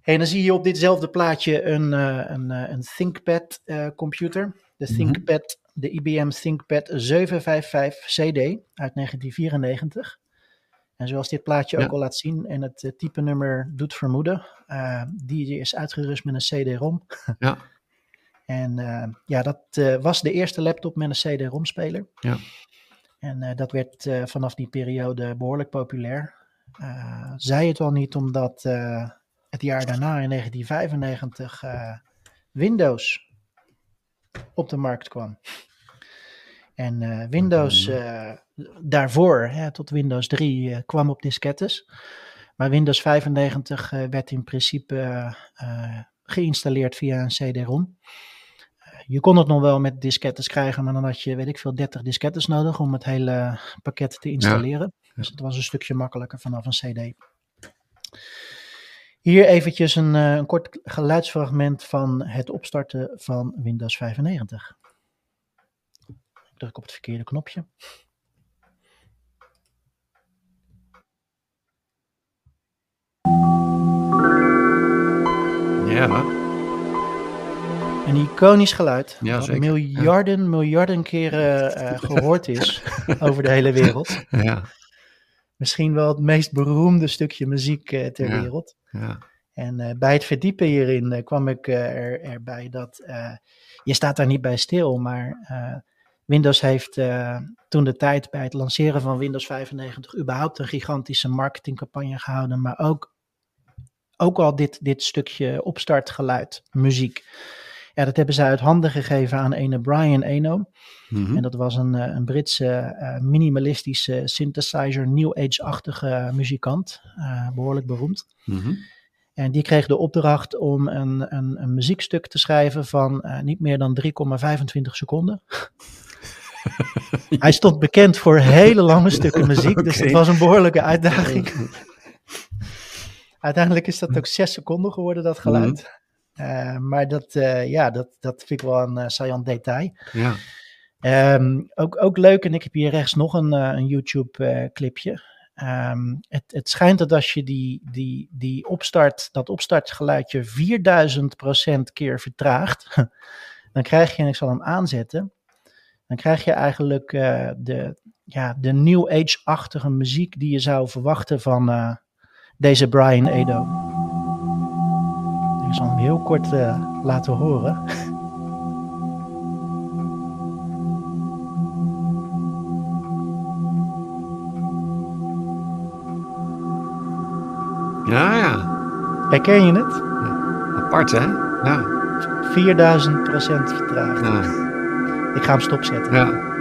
En dan zie je op ditzelfde plaatje een, eh, een, eh, een ThinkPad eh, computer. De Mhm. ThinkPad, de IBM ThinkPad 755 CD uit 1994. En zoals dit plaatje Ja. ook al laat zien en het eh, type nummer doet vermoeden, eh, die is uitgerust met een CD-ROM. Ja. En eh, ja, dat eh, was de eerste laptop met een CD-ROM-speler. Ja. En eh, dat werd vanaf die periode behoorlijk populair. Zij het al niet omdat het jaar daarna, in 1995, eh, Windows op de markt kwam. En uh, Windows uh, daarvoor, hè, tot Windows 3, uh, kwam op diskettes. Maar Windows 95 werd in principe geïnstalleerd via een CD-ROM. Je kon het nog wel met diskettes krijgen, maar dan had je, weet ik veel, 30 diskettes nodig om het hele pakket te installeren. Ja. Dus het was een stukje makkelijker vanaf een CD. Hier eventjes een, een kort geluidsfragment van het opstarten van Windows 95 druk op het verkeerde knopje. Ja. Een iconisch geluid. Ja, dat zeker. miljarden, ja. miljarden keren uh, gehoord is over de hele wereld. Ja. Misschien wel het meest beroemde stukje muziek uh, ter wereld. Ja. En uh, bij het verdiepen hierin kwam ik er, erbij dat je staat daar niet bij stil, maar Windows heeft toen de tijd bij het lanceren van Windows 95 überhaupt een gigantische marketingcampagne gehouden, maar ook, ook al dit, dit stukje opstartgeluid, muziek. Ja, dat hebben ze uit handen gegeven aan ene Brian Eno. Mhm. En dat was een, een Britse uh, minimalistische synthesizer, New Age-achtige muzikant, uh, behoorlijk beroemd. Mm-hmm. En die kreeg de opdracht om een, een, een muziekstuk te schrijven van niet meer dan 3,25 seconden. Hij stond bekend voor hele lange stukken muziek, okay. dus het was een behoorlijke uitdaging. Uiteindelijk is dat ook zes seconden geworden, dat geluid. Uh, maar dat, uh, ja, dat, dat vind ik wel een uh, saillant detail. Ja. Um, ook, ook leuk, en ik heb hier rechts nog een, een YouTube-clipje. Um, het, het schijnt dat als je die, die, die opstart, dat opstartgeluidje 4000% keer vertraagt, dan krijg je, en ik zal hem aanzetten, dan krijg je eigenlijk uh, de, ja, de New Age-achtige muziek die je zou verwachten van uh, deze Brian Eno. Ik zal hem heel kort uh, laten horen. Ja, ja. Herken je het? Ja. Apart, hè? Ja. 4000 vertraagd. Ja. Ik ga hem stopzetten. Ja.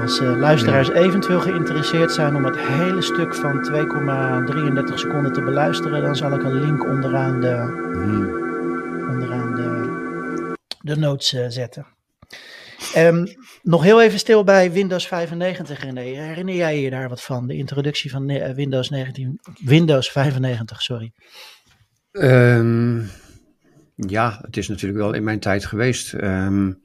Als uh, luisteraars ja. eventueel geïnteresseerd zijn om het hele stuk van 2,33 seconden te beluisteren, dan zal ik een link onderaan de, hmm. onderaan de, de notes uh, zetten. Um, nog heel even stil bij Windows 95, René. Herinner jij je daar wat van? De introductie van uh, Windows, 19, Windows 95, sorry. Um, ja, het is natuurlijk wel in mijn tijd geweest. Um,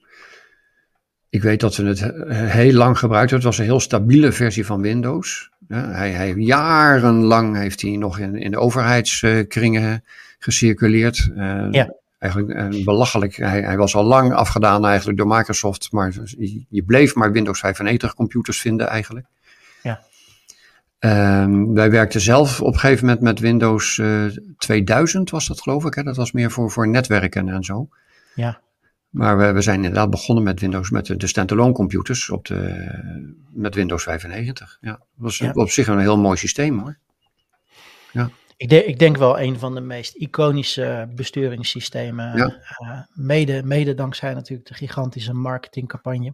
ik weet dat we het heel lang gebruikten. Het was een heel stabiele versie van Windows. Ja, hij, hij, jarenlang heeft hij nog in, in de overheidskringen gecirculeerd. Uh, ja. Eigenlijk uh, belachelijk. Hij, hij, was al lang afgedaan eigenlijk door Microsoft. Maar je, je bleef maar Windows 95 computers vinden eigenlijk. Ja. Um, wij werkten zelf op een gegeven moment met Windows uh, 2000 was dat geloof ik. Hè? Dat was meer voor, voor netwerken en zo. Ja. Maar we, we zijn inderdaad begonnen met Windows, met de, de standalone computers op de, met Windows 95. Ja, dat was Ja. op zich een heel mooi systeem hoor. Ja. Ik, de- ik denk wel een van de meest iconische besturingssystemen. Ja. eh, mede, mede dankzij natuurlijk de gigantische marketingcampagne.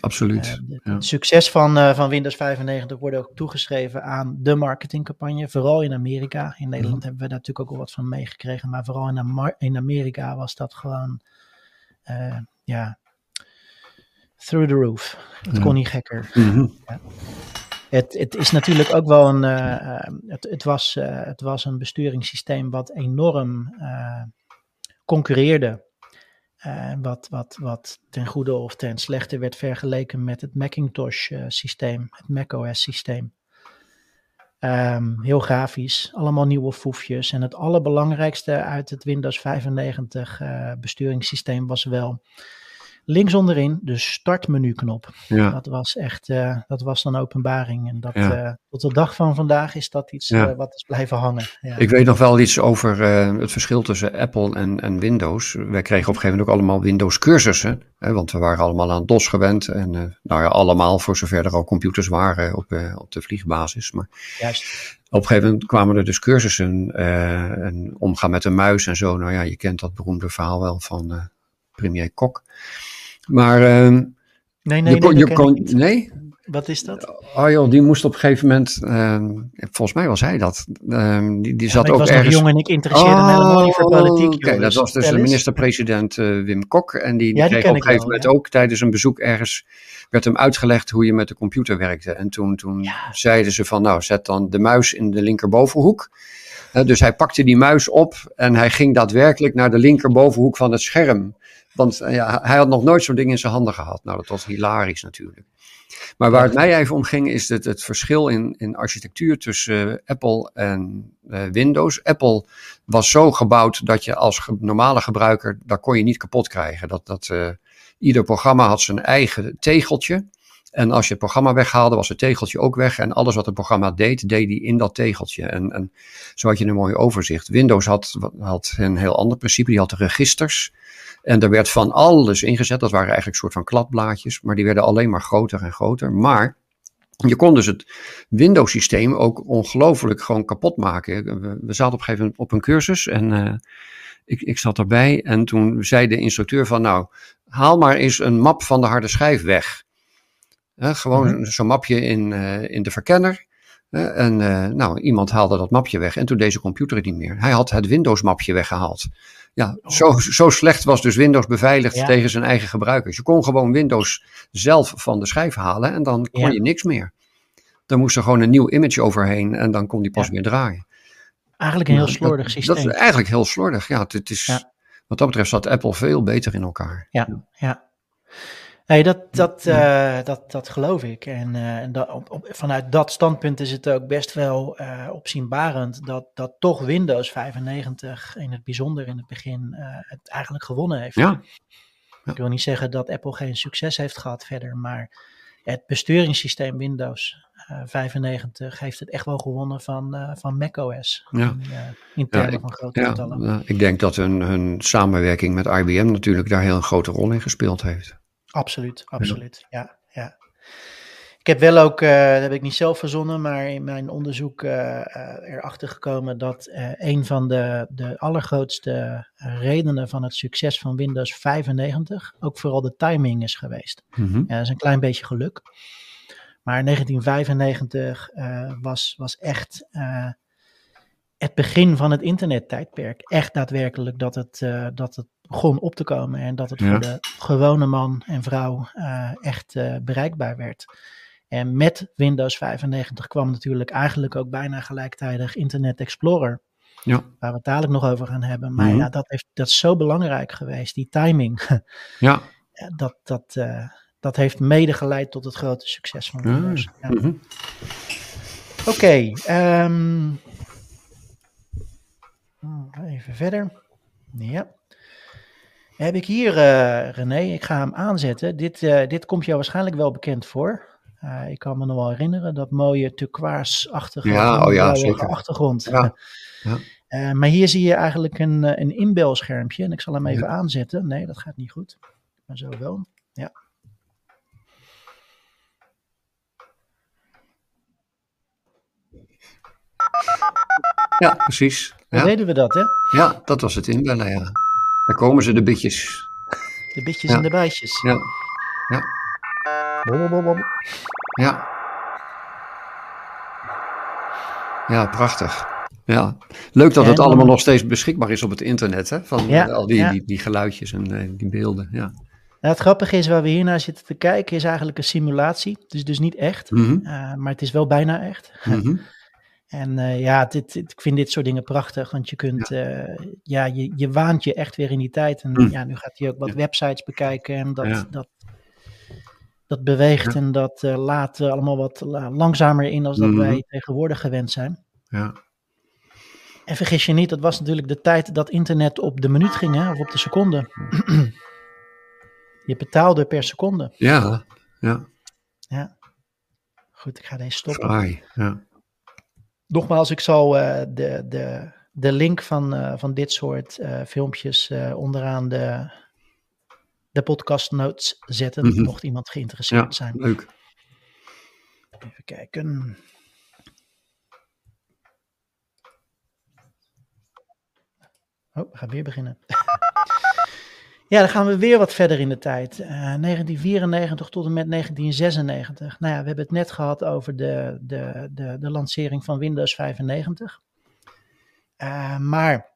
Absoluut. Eh, de- ja. Het succes van, eh, van Windows 95 wordt ook toegeschreven aan de marketingcampagne, vooral in Amerika. In Nederland Mhm. hebben we daar natuurlijk ook wel wat van meegekregen, maar vooral in, in Amerika was dat gewoon, ja, through the roof. Het Ja. kon niet gekker. Mhm. Het, het is natuurlijk ook wel een, eh, eh, het, het, was, eh, het was een besturingssysteem wat enorm eh, concurreerde. Eh, wat, wat, wat ten goede of ten slechte werd vergeleken met het Macintosh-systeem, het macOS-systeem. Ehm, heel grafisch, allemaal nieuwe foefjes. En het allerbelangrijkste uit het Windows 95 eh, besturingssysteem was wel links onderin de startmenuknop. Ja. Dat was echt, eh, dat was een openbaring. En dat, Ja. eh, tot de dag van vandaag is dat iets Ja. eh, wat is blijven hangen. Ja. Ik weet nog wel iets over het verschil tussen Apple en, en Windows. Wij kregen op een gegeven moment ook allemaal Windows cursussen. Hè, want we waren allemaal aan DOS gewend. En nou ja, allemaal voor zover er al computers waren op, op de vliegbasis. Maar Juist. op een gegeven moment kwamen er dus cursussen. en omgaan met een muis en zo. Nou ja, je kent dat beroemde verhaal wel van... premier Kok. Maar... ehm, Nee, nee, je nee, kon, je kon- nee? Wat is dat? Oh joh, die moest op een gegeven moment, ehm, volgens mij was hij dat, ehm, die, die Ja, zat ik ook was ergens... nog jong en ik interesseerde me helemaal niet voor politiek. Oké, dat was dus de minister-president eh, Wim Kok. En die, die Ja, die kreeg op een gegeven moment ook tijdens een bezoek ergens, werd hem uitgelegd hoe je met de computer werkte. En toen, toen zeiden ze van, nou, zet dan de muis in de linkerbovenhoek. Eh, dus hij pakte die muis op en hij ging daadwerkelijk naar de linkerbovenhoek van het scherm. Want eh, ja, hij had nog nooit zo'n ding in zijn handen gehad. Nou, dat was hilarisch natuurlijk. Maar waar het mij even om ging, is het, het verschil in, in architectuur tussen eh, Apple en eh, Windows. Apple was zo gebouwd dat je als normale gebruiker, daar kon je niet kapot krijgen. Dat, dat, ieder programma had zijn eigen tegeltje. En als je het programma weghaalde, was het tegeltje ook weg. En alles wat het programma deed, deed hij in dat tegeltje. En, en zo had je een mooi overzicht. Windows had, had een heel ander principe. Die had registers. En er werd van alles ingezet. Dat waren eigenlijk een soort van kladblaadjes. Maar die werden alleen maar groter en groter. Maar je kon dus het Windows-systeem ook ongelooflijk gewoon kapot maken. We, zaten op een gegeven moment op een cursus en eh, ik, ik zat erbij. En toen zei de instructeur van nou, haal maar eens een map van de harde schijf weg. Gewoon zo'n mapje in, eh, in de verkenner. En eh, nou, iemand haalde dat mapje weg en toen deze computer het niet meer. Hij had het Windows-mapje weggehaald. Ja, zo, zo slecht was dus Windows beveiligd Ja. tegen zijn eigen gebruikers. Je kon gewoon Windows zelf van de schijf halen en dan kon Ja. je niks meer. Dan moest er gewoon een nieuw image overheen en dan kon die pas weer draaien. Eigenlijk een heel Nou, slordig dat, systeem. Dat is eigenlijk heel slordig. Ja, het, het is, Ja. Wat dat betreft zat Apple veel beter in elkaar. Ja, ja. Nee, dat, dat, eh, dat, dat geloof ik. En, eh, dat, op, op- vanuit dat standpunt is het ook best wel eh, opzienbarend dat, dat toch Windows 95 in het bijzonder in het begin het eigenlijk gewonnen heeft. Ja. Ik wil niet zeggen dat Apple geen succes heeft gehad verder, maar het besturingssysteem Windows eh, 95 heeft het echt wel gewonnen van, van macOS. Ja. In, in termen van grote ja, getallen. ik denk dat hun, hun samenwerking met IBM natuurlijk daar heel een grote rol in gespeeld heeft. Absoluut, absoluut. Ja, ja. Ik heb wel ook, eh, dat heb ik niet zelf verzonnen, maar in mijn onderzoek eh, eh, erachter gekomen dat een van de, de allergrootste redenen van het succes van Windows 95 ook vooral de timing is geweest. Mhm. Ja, dat is een klein beetje geluk. Maar 1995 eh, was, was echt het begin van het internettijdperk. Echt daadwerkelijk dat het, dat het begon op te komen en dat het Ja. voor de gewone man en vrouw eh, echt eh, bereikbaar werd. En met Windows 95 kwam natuurlijk eigenlijk ook bijna gelijktijdig Internet Explorer. Ja. Waar we het dadelijk nog over gaan hebben. Maar Mhm. ja, dat, heeft, dat is zo belangrijk geweest, die timing. Ja. Dat, dat, eh, dat heeft mede geleid tot het grote succes van Windows. Ja. mhm. Oké, ehm, oh, even verder. Ja. Heb ik hier, eh, René, ik ga hem aanzetten. Dit, eh, dit komt jou waarschijnlijk wel bekend voor. Eh, ik kan me nog wel herinneren, dat mooie turquoise-achtige Ja, oh ja, achtergrond. Ja, ja. Maar hier zie je eigenlijk een, een inbelschermpje. En ik zal hem even aanzetten. Nee, dat gaat niet goed. Maar zo wel. Ja. ja, precies. Ja. deden we dat, hè? ja, dat was het inbellen, ja. Daar komen ze, de bitjes. De bitjes Ja. en de bijtjes. Ja, ja, Bom, bom, bom. ja. Ja, prachtig. Ja. Leuk dat het allemaal nog steeds beschikbaar is op het internet, hè? Van Ja, al die, ja. die, die geluidjes en eh, die beelden. Ja. Nou, het grappige is, waar we hier naar zitten te kijken, is eigenlijk een simulatie. Is dus niet echt, eh, maar het is wel bijna echt. Mhm. En eh, ja, dit, ik vind dit soort dingen prachtig, want je kunt, ja, ja je, je waant je echt weer in die tijd. En Mm. ja, nu gaat hij ook wat Ja. websites bekijken en dat, Ja. dat, dat beweegt en dat eh, laat eh, allemaal wat la- langzamer in als dat Mhm. wij tegenwoordig gewend zijn. Ja. En vergis je niet, dat was natuurlijk de tijd dat internet op de minuut ging, hè, of op de seconde. je betaalde per seconde. Ja, ja, Ja. Goed, ik ga deze stoppen. fraai. Ja. Nogmaals, ik zal eh, de, de, de link van, eh, van dit soort eh, filmpjes onderaan de, de podcast notes zetten. Mhm. Mocht iemand geïnteresseerd ja, zijn. leuk. Even kijken. Oh, we gaan weer beginnen. Ja, dan gaan we weer wat verder in de tijd. Uh, 1994 tot en met 1996. Nou ja, we hebben het net gehad over de, de, de, de lancering van Windows 95. Uh, maar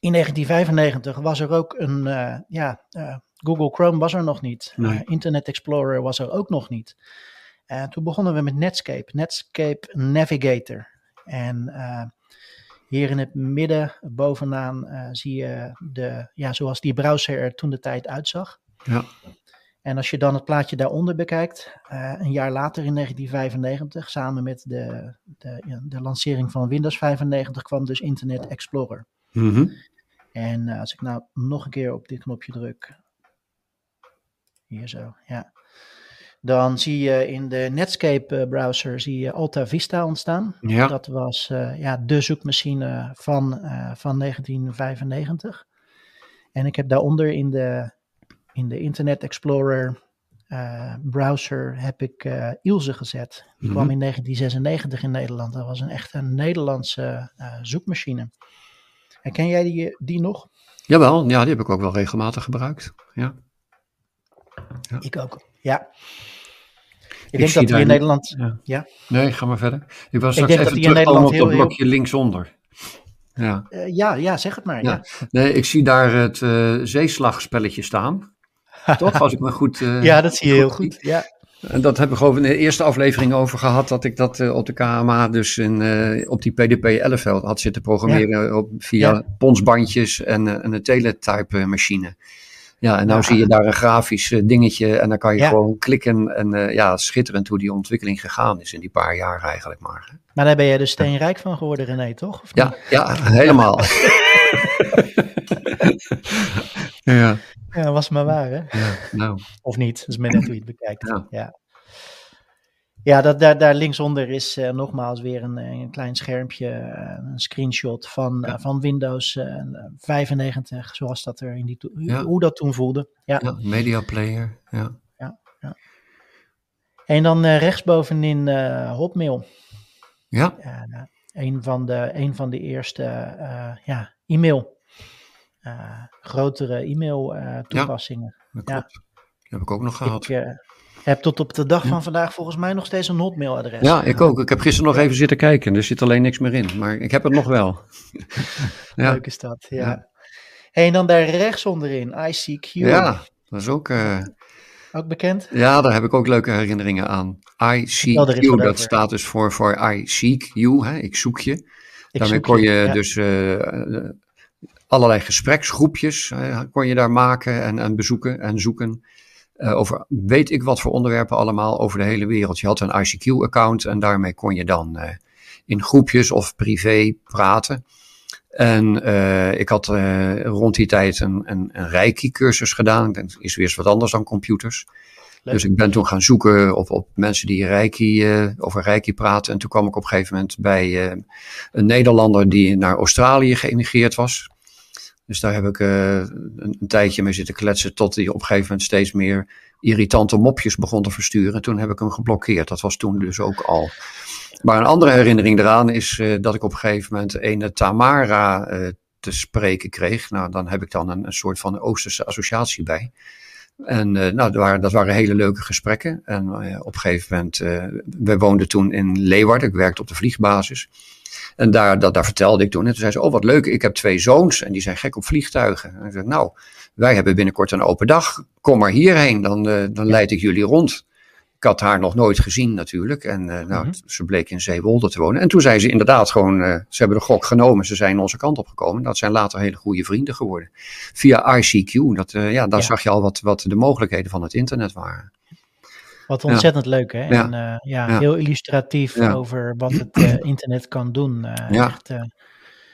in 1995 was er ook een, uh, ja, Google Chrome was er nog niet. Nee. Internet Explorer was er ook nog niet. toen begonnen we met Netscape, Netscape Navigator. En hier in het midden, bovenaan, uh, zie je de, ja, zoals die browser er toen de tijd uitzag. Ja. En als je dan het plaatje daaronder bekijkt, uh, een jaar later in 1995, samen met de, de, de lancering van Windows 95, kwam dus Internet Explorer. Mm -hmm. En uh, als ik nou nog een keer op dit knopje druk, hier zo, ja. Dan zie je in de Netscape browser zie je Alta Vista ontstaan. Ja. Dat was uh, ja, de zoekmachine van, uh, van 1995. En ik heb daaronder in de, in de Internet Explorer uh, browser heb ik Ilse gezet. Die Mhm. kwam in 1996 in Nederland. Dat was een echt een Nederlandse zoekmachine. Herken jij die, die nog? Jawel, ja, die heb ik ook wel regelmatig gebruikt. Ja. Ja. Ik ook, ja. Ik, Ik denk dat die in Nederland. Ja. Ja. Nee, ga maar verder. Ik was Ik straks even Nederland op dat heel- heel- blokje linksonder. Ja. Eh, ja, ja, zeg het maar. Ja. Ja, Nee, ik zie daar het eh, zeeslagspelletje staan. Toch, als ik me goed... eh, ja dat zie je heel goed. Ja. En dat hebben we gewoon in de eerste aflevering over gehad, dat ik dat op de KMA dus in, op die PDP-11 had zitten programmeren op, via ponsbandjes en, en een teletype machine. Ja, en nou Ja. zie je daar een grafisch eh, dingetje en dan kan je Ja. gewoon klikken. En eh, ja, schitterend hoe die ontwikkeling gegaan is in die paar jaar eigenlijk maar. hè. Maar daar ben jij dus steenrijk van geworden, René, toch? Of Ja, niet? ja, helemaal. ja, ja, was maar waar, hè? ja, nou, Of niet? Dat is maar net hoe je het bekijkt. Ja. Ja. Ja, dat, daar, daar linksonder is eh, nogmaals weer een, een klein schermpje, eh, een screenshot van, eh, van Windows eh, 95, zoals dat er in die Ja. hoe dat toen voelde. Ja. ja, media player, ja. En dan eh, rechtsbovenin eh, Hotmail. Ja, Ja, een, van de, een van de eerste eh, ja, e-mail, eh, grotere e-mail eh, toepassingen. dat Ja. klopt. Die heb ik ook nog gehad. Ik eh, heb tot op de dag van vandaag volgens mij nog steeds een Hotmail-adres. Ja, ik ook. Ik heb gisteren nog even zitten kijken. Er zit alleen niks meer in. Maar ik heb het nog wel. ja. Leuk is dat, ja. Ja. Hey, en dan daar rechts onderin, ICQ. ja, dat is ook. eh, Ook bekend? ja, daar heb ik ook leuke herinneringen aan. ICQ, dat staat dus voor, voor I seek you. Hè? Ik zoek je. Ik Daarmee zoek kon je ja. dus eh, eh, allerlei gespreksgroepjes kon je daar maken en, en bezoeken en zoeken. Eh, over weet ik wat voor onderwerpen allemaal over de hele wereld. Je had een ICQ-account en daarmee kon je dan eh, in groepjes of privé praten. En eh, ik had rond die tijd een, een, een Reiki-cursus gedaan. Ik denk, is weer eens wat anders dan computers. Leuk. Dus ik ben toen gaan zoeken op, op mensen die Reiki, over Reiki praten. En toen kwam ik op een gegeven moment bij een Nederlander die naar Australië geëmigreerd was. Dus daar heb ik eh, een, een tijdje mee zitten kletsen tot hij op een gegeven moment steeds meer irritante mopjes begon te versturen. En toen heb ik hem geblokkeerd. Dat was toen dus ook al. Maar een andere herinnering eraan is eh, dat ik op een gegeven moment een Tamara eh, te spreken kreeg. Nou, dan heb ik dan een, een soort van Oosterse associatie bij. En nou, dat waren, dat waren hele leuke gesprekken. En op een gegeven moment, we woonden toen in Leeuwarden. Ik werkte op de vliegbasis. En daar, dat, daar vertelde ik toen. En toen zei ze, oh wat leuk, ik heb twee zoons en die zijn gek op vliegtuigen. En ik zei, nou, wij hebben binnenkort een open dag. Kom maar hierheen, dan, eh, dan leid ik jullie rond. Ik had haar nog nooit gezien natuurlijk. En eh, nou, Mhm. ze bleek in Zeewolde te wonen. En toen zei ze inderdaad gewoon, eh, ze hebben de gok genomen. Ze zijn onze kant opgekomen. Dat zijn later hele goede vrienden geworden. Via ICQ. Dat, ja, daar Ja. zag je al wat, wat de mogelijkheden van het internet waren. Wat ontzettend leuk, hè? Ja. En eh, ja, Ja. heel illustratief over wat het eh, internet kan doen. eh, Ja. echt,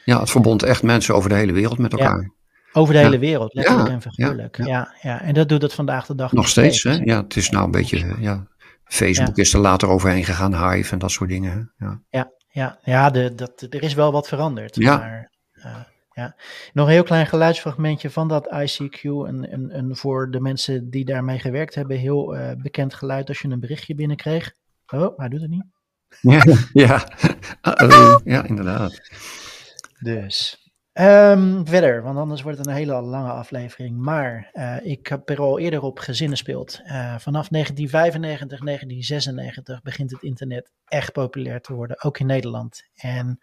Ja, het verbond echt mensen over de hele wereld met elkaar. over de Ja. hele wereld, letterlijk Ja, en figuurlijk. ja, Ja, ja, En dat doet het vandaag de dag Nog steeds, hè? Ja, het is nou een beetje, ja. Facebook is er later overheen gegaan, Hive en dat soort dingen. hè. Ja. Ja, ja, ja de, dat, er is wel wat veranderd. Ja. Maar, ja. Nog een heel klein geluidsfragmentje van dat ICQ. Een, een, een voor de mensen die daarmee gewerkt hebben, heel eh, bekend geluid als je een berichtje binnenkreeg. Oh, hij doet het niet. Ja, ja. Uh-oh. ja, inderdaad. Dus, Ehm, verder, want anders wordt het een hele lange aflevering. Maar uh, ik heb er al eerder op gezinnenspeeld. Uh, vanaf 1995, 1996 begint het internet echt populair te worden, ook in Nederland. En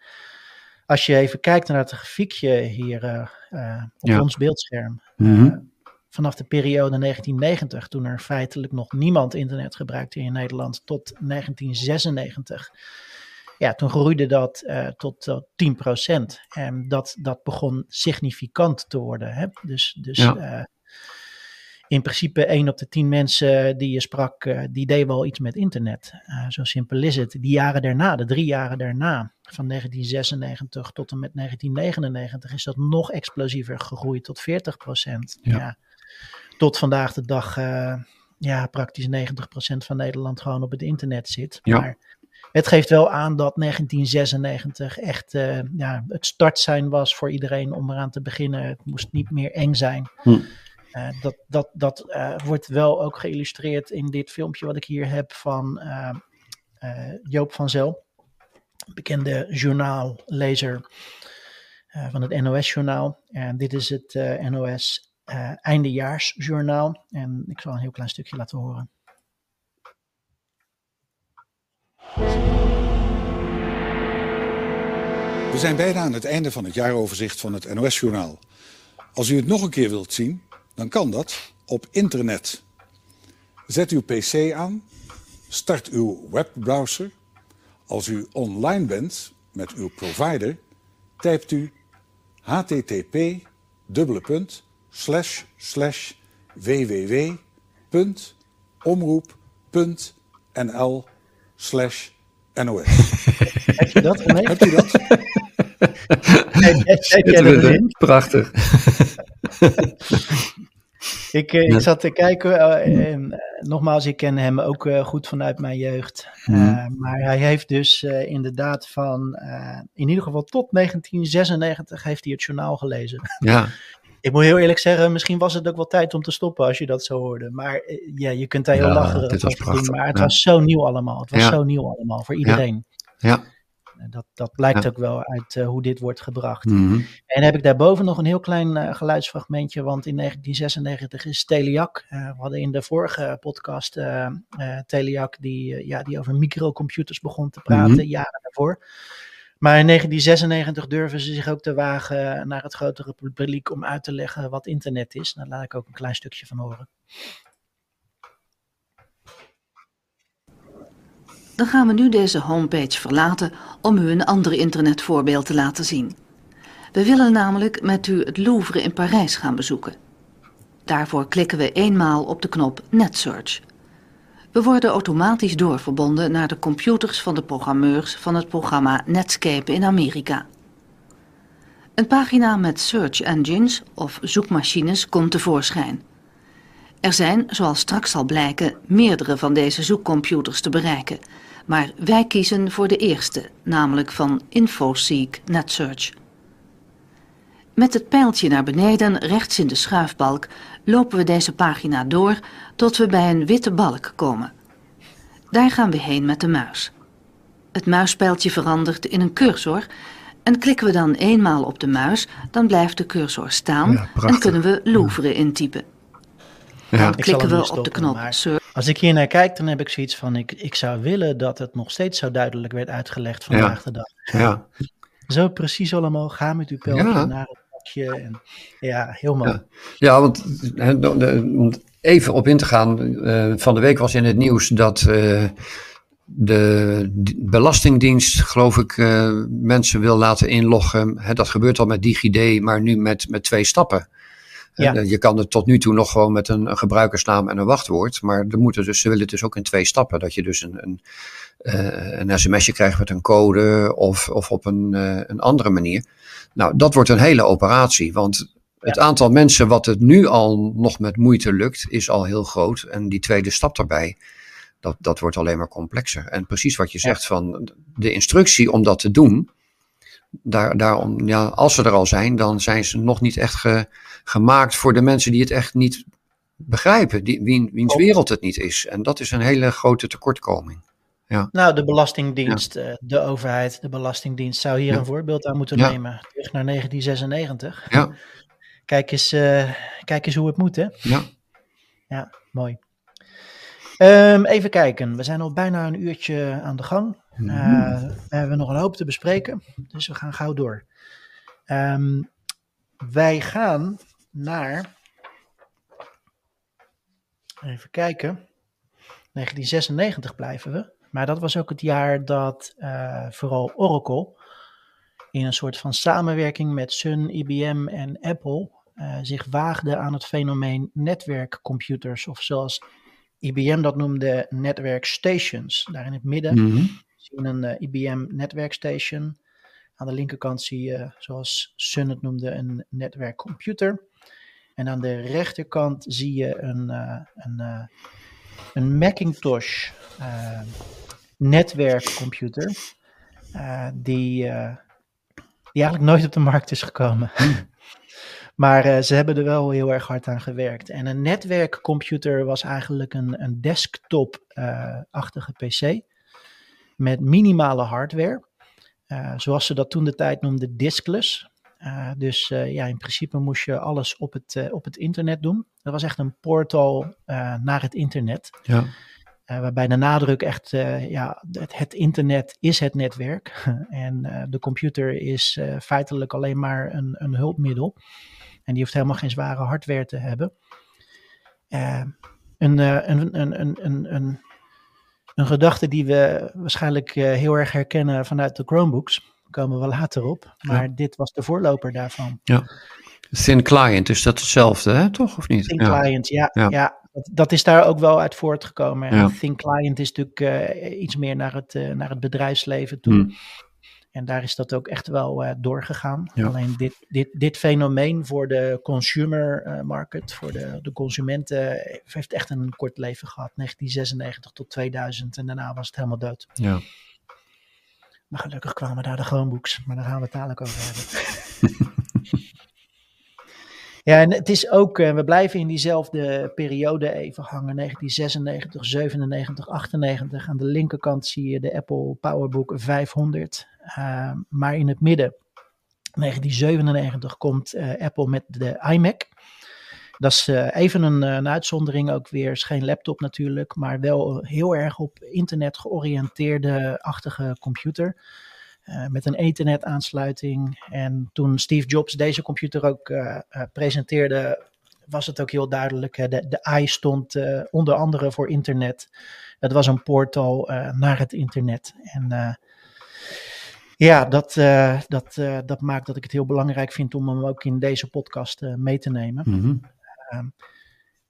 als je even kijkt naar het grafiekje hier uh, op ja. ons beeldscherm. Mm -hmm. vanaf de periode 1990, toen er feitelijk nog niemand internet gebruikte in Nederland, tot 1996 ja, toen groeide dat uh, tot, tot 10%. En dat, dat begon significant te worden. Hè? Dus, dus ja. uh, in principe 1 op de 10 mensen die je sprak, uh, die deden wel iets met internet. zo simpel is het. Die jaren daarna, de drie jaren daarna, van 1996 tot en met 1999, is dat nog explosiever gegroeid tot 40%. Ja. ja. Tot vandaag de dag ja, praktisch 90% van Nederland gewoon op het internet zit. Ja. Maar het geeft wel aan dat 1996 echt ja, het startsein was voor iedereen om eraan te beginnen. Het moest niet meer eng zijn. Hm. Uh, dat dat, dat uh, wordt wel ook geïllustreerd in dit filmpje wat ik hier heb van Joop van Zel, bekende journaallezer van het NOS-journaal. En dit is het NOS eindejaarsjournaal. En ik zal een heel klein stukje laten horen. We zijn bijna aan het einde van het jaaroverzicht van het NOS-journaal. Als u het nog een keer wilt zien, dan kan dat op internet. Zet uw PC aan, start uw webbrowser. Als u online bent met uw provider, typt u http www.omroep.nl slash NOS. Heb je dat gemeen? Heb je dat? Prachtig. ik, uh, ik zat te kijken uh, en uh, nogmaals, ik ken hem ook goed vanuit mijn jeugd. Mm. maar hij heeft dus inderdaad van, in ieder geval tot 1996 heeft hij het journaal gelezen. Ja. Ik moet heel eerlijk zeggen, misschien was het ook wel tijd om te stoppen als je dat zo hoorde. Maar ja, je kunt daar heel ja, lachen. Dit was prachtig. Maar het ja. was zo nieuw allemaal. Het was ja. zo nieuw allemaal voor iedereen. Ja. Dat, dat blijkt ook wel uit uh, hoe dit wordt gebracht. Mm -hmm. En heb ik daarboven nog een heel klein uh, geluidsfragmentje, want in 1996 is Teliac, uh, we hadden in de vorige podcast Teliac die, ja, die over microcomputers begon te praten, mm -hmm. jaren daarvoor. Maar in 1996 durven ze zich ook te wagen naar het grotere publiek om uit te leggen wat internet is. Daar laat ik ook een klein stukje van horen. Dan gaan we nu deze homepage verlaten om u een ander internetvoorbeeld te laten zien. We willen namelijk met u het Louvre in Parijs gaan bezoeken. Daarvoor klikken we eenmaal op de knop NetSearch. We worden automatisch doorverbonden naar de computers van de programmeurs van het programma Netscape in Amerika. Een pagina met search engines of zoekmachines komt tevoorschijn. Er zijn, zoals straks zal blijken, meerdere van deze zoekcomputers te bereiken, maar wij kiezen voor de eerste, namelijk van InfoSeek NetSearch. Met het pijltje naar beneden rechts in de schuifbalk lopen we deze pagina door tot we bij een witte balk komen. Daar gaan we heen met de muis. Het muispijltje verandert in een cursor en klikken we dan eenmaal op de muis, dan blijft de cursor staan ja, en kunnen we Louvre intypen. Dan ja. klikken we op de knop Als ik hier naar kijk, dan heb ik zoiets van, ik, ik zou willen dat het nog steeds zo duidelijk werd uitgelegd vandaag de dag. Ja. Zo precies allemaal, ga met uw pijltje naar het en, ja, heel mooi. Ja, ja want om even op in te gaan. Uh, van de week was in het nieuws dat uh, de Belastingdienst, geloof ik, uh, mensen wil laten inloggen. Dat gebeurt al met DigiD, maar nu met, met twee stappen. Ja. je kan het tot nu toe nog gewoon met een, een gebruikersnaam en een wachtwoord. Maar er moeten dus, ze willen het dus ook in twee stappen. Dat je dus een, een, een sms'je krijgt met een code of, of op een, een andere manier. Nou, dat wordt een hele operatie, want het aantal mensen wat het nu al nog met moeite lukt, is al heel groot. En die tweede stap daarbij, dat, dat wordt alleen maar complexer. En precies wat je zegt van de instructie om dat te doen, daar, daarom, ja, als ze er al zijn, dan zijn ze nog niet echt ge, gemaakt voor de mensen die het echt niet begrijpen, die, wie, wiens wereld het niet is. En dat is een hele grote tekortkoming. Ja. Nou, de Belastingdienst, eh, de overheid, de Belastingdienst zou hier Ja. een voorbeeld aan moeten nemen. Terug naar 1996. Ja. Kijk eens, eh, kijk eens hoe het moet, hè? Ja. Ja, mooi. Ehm, even kijken, we zijn al bijna een uurtje aan de gang. Mhm. Eh, we hebben nog een hoop te bespreken, dus we gaan gauw door. Ehm, wij gaan naar. Even kijken. 1996 blijven we. Maar dat was ook het jaar dat eh, vooral Oracle in een soort van samenwerking met Sun, IBM en Apple eh, zich waagde aan het fenomeen netwerkcomputers. Of zoals IBM dat noemde, netwerkstations. Daar in het midden Mhm. Zie je een eh, IBM netwerkstation. Aan de linkerkant zie je, zoals Sun het noemde, een netwerkcomputer. En aan de rechterkant zie je een, eh, een, eh, een Macintosh eh, netwerkcomputer. eh, die, eh, die eigenlijk nooit op de markt is gekomen. maar eh, ze hebben er wel heel erg hard aan gewerkt. En een netwerkcomputer was eigenlijk een, een desktop-achtige PC. Met minimale hardware. Eh, zoals ze dat toen de tijd noemden, diskless. Eh, dus eh, ja, in principe moest je alles op het, op het internet doen. Dat was echt een portal naar het internet. Ja. Waarbij de nadruk echt, ja, het, het internet is het netwerk. en de computer is feitelijk alleen maar een, een hulpmiddel. En die hoeft helemaal geen zware hardware te hebben. Een, een, een, een, een, een, gedachte die we waarschijnlijk eh, heel erg herkennen vanuit de Chromebooks. Daar komen we later op. Maar dit was de voorloper daarvan. Ja. Thin client, is dat hetzelfde, hè? toch? Of niet? Thin Ja. Client, ja. ja. Ja. dat, dat is daar ook wel uit voortgekomen. En Ja. Thin Client is natuurlijk eh, iets meer naar het, eh, naar het bedrijfsleven toe. Hmm. En daar is dat ook echt wel eh, doorgegaan. Ja. Alleen dit, dit, dit fenomeen voor de consumer eh, market, voor de, de consumenten, eh, heeft echt een kort leven gehad. 1996 tot 2000 en daarna was het helemaal dood. Ja. Maar gelukkig kwamen daar de Chromebooks, maar daar gaan we het dadelijk over hebben. ja, en het is ook, eh, we blijven in diezelfde periode even hangen. 1996, 97, 98. Aan de linkerkant zie je de Apple PowerBook 500. Eh, maar in het midden, 1997, komt eh, Apple met de iMac. Dat is eh, even een, uitzondering ook weer. Is geen laptop natuurlijk, maar wel heel erg op internet georiënteerde-achtige computer. Eh, met een Ethernet aansluiting. En toen Steve Jobs deze computer ook eh, eh, presenteerde, was het ook heel duidelijk. Hè? De, de i stond onder andere voor internet. Het was een portal naar het internet. En ja, dat, dat, eh, dat maakt dat ik het heel belangrijk vind om hem ook in deze podcast mee te nemen. Ehm,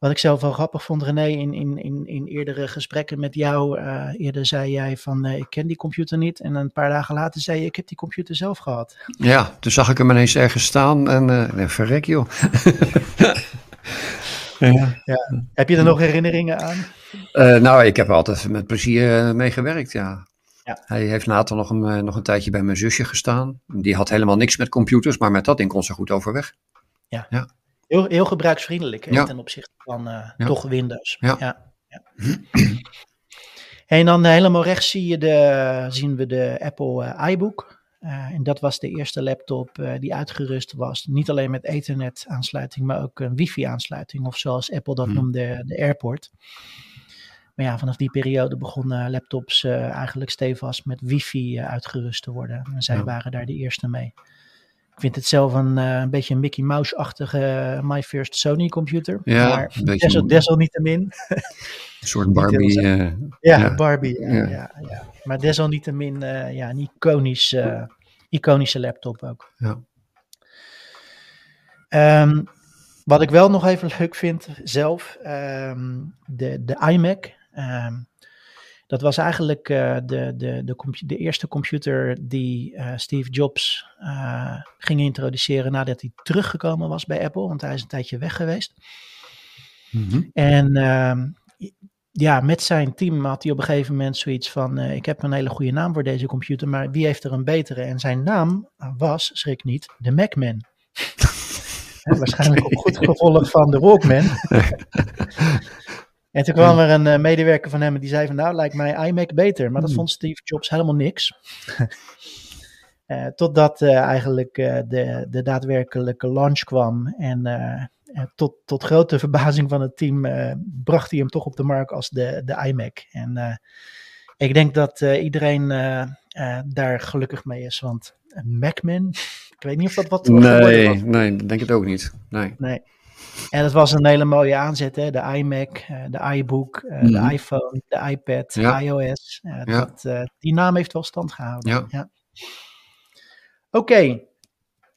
wat ik zelf wel grappig vond, René, in, in, in, in eerdere gesprekken met jou, eh, eerder zei jij van eh, ik ken die computer niet. En een paar dagen later zei je ik heb die computer zelf gehad. Ja, toen zag ik hem ineens ergens staan en eh, nee, verrek joh. ja. Ja. Heb je er nog herinneringen aan? Eh, nou, ik heb er altijd met plezier mee gewerkt, ja. Ja. Hij heeft later nog een, nog een tijdje bij mijn zusje gestaan. Die had helemaal niks met computers, maar met dat ding kon ze goed overweg. Ja. Ja. Heel, heel gebruiksvriendelijk hè, ten opzichte van eh, toch Windows. Ja. ja. En dan eh, helemaal rechts zie je de, zien we de Apple eh, iBook. En dat was de eerste laptop die uitgerust was. Niet alleen met Ethernet aansluiting, maar ook een wifi aansluiting. Of zoals Apple dat Hmm. noemde, de AirPort. Maar ja, vanaf die periode begonnen laptops eigenlijk stevast met wifi uitgerust te worden. En zij Ja. waren daar de eerste mee. Ik vind het zelf een, eh, een beetje een Mickey Mouse-achtige eh, My First Sony computer. Ja, maar een beetje desal, een- desalniettemin. Een soort Barbie. eh, Ja, ja. Barbie. Ja, Ja. ja. Ja, Maar desalniettemin ja, een iconisch, iconische laptop ook. Ja. Ehm, wat ik wel nog even leuk vind zelf, ehm, de, de iMac. ehm, dat was eigenlijk eh, de, de, de, de eerste computer die eh, Steve Jobs eh, ging introduceren nadat hij teruggekomen was bij Apple. Want hij is een tijdje weg geweest. Mhm. En ehm, ja, met zijn team had hij op een gegeven moment zoiets van: Ik heb een hele goede naam voor deze computer, maar wie heeft er een betere? En zijn naam was, schrik niet, de Macman. Hè, waarschijnlijk op goed gevolg van de Walkman. En toen kwam er een uh, medewerker van hem die zei van nou lijkt mij iMac beter. Maar dat Hmm. vond Steve Jobs helemaal niks. Eh, totdat eh, eigenlijk eh, de, de daadwerkelijke launch kwam. En eh, eh, tot, tot grote verbazing van het team eh, bracht hij hem toch op de markt als de, de iMac. En eh, ik denk dat eh, iedereen eh, eh, daar gelukkig mee is. Want een Macman, ik weet niet of dat wat Nee, nee, denk ik ook niet. Nee. Nee. En het was een hele mooie aanzet, hè? de iMac, eh, de iBook, eh, Mhm. de iPhone, de iPad, Ja. iOS. Eh, Ja. dat, die naam heeft wel stand gehouden. Ja. Oké,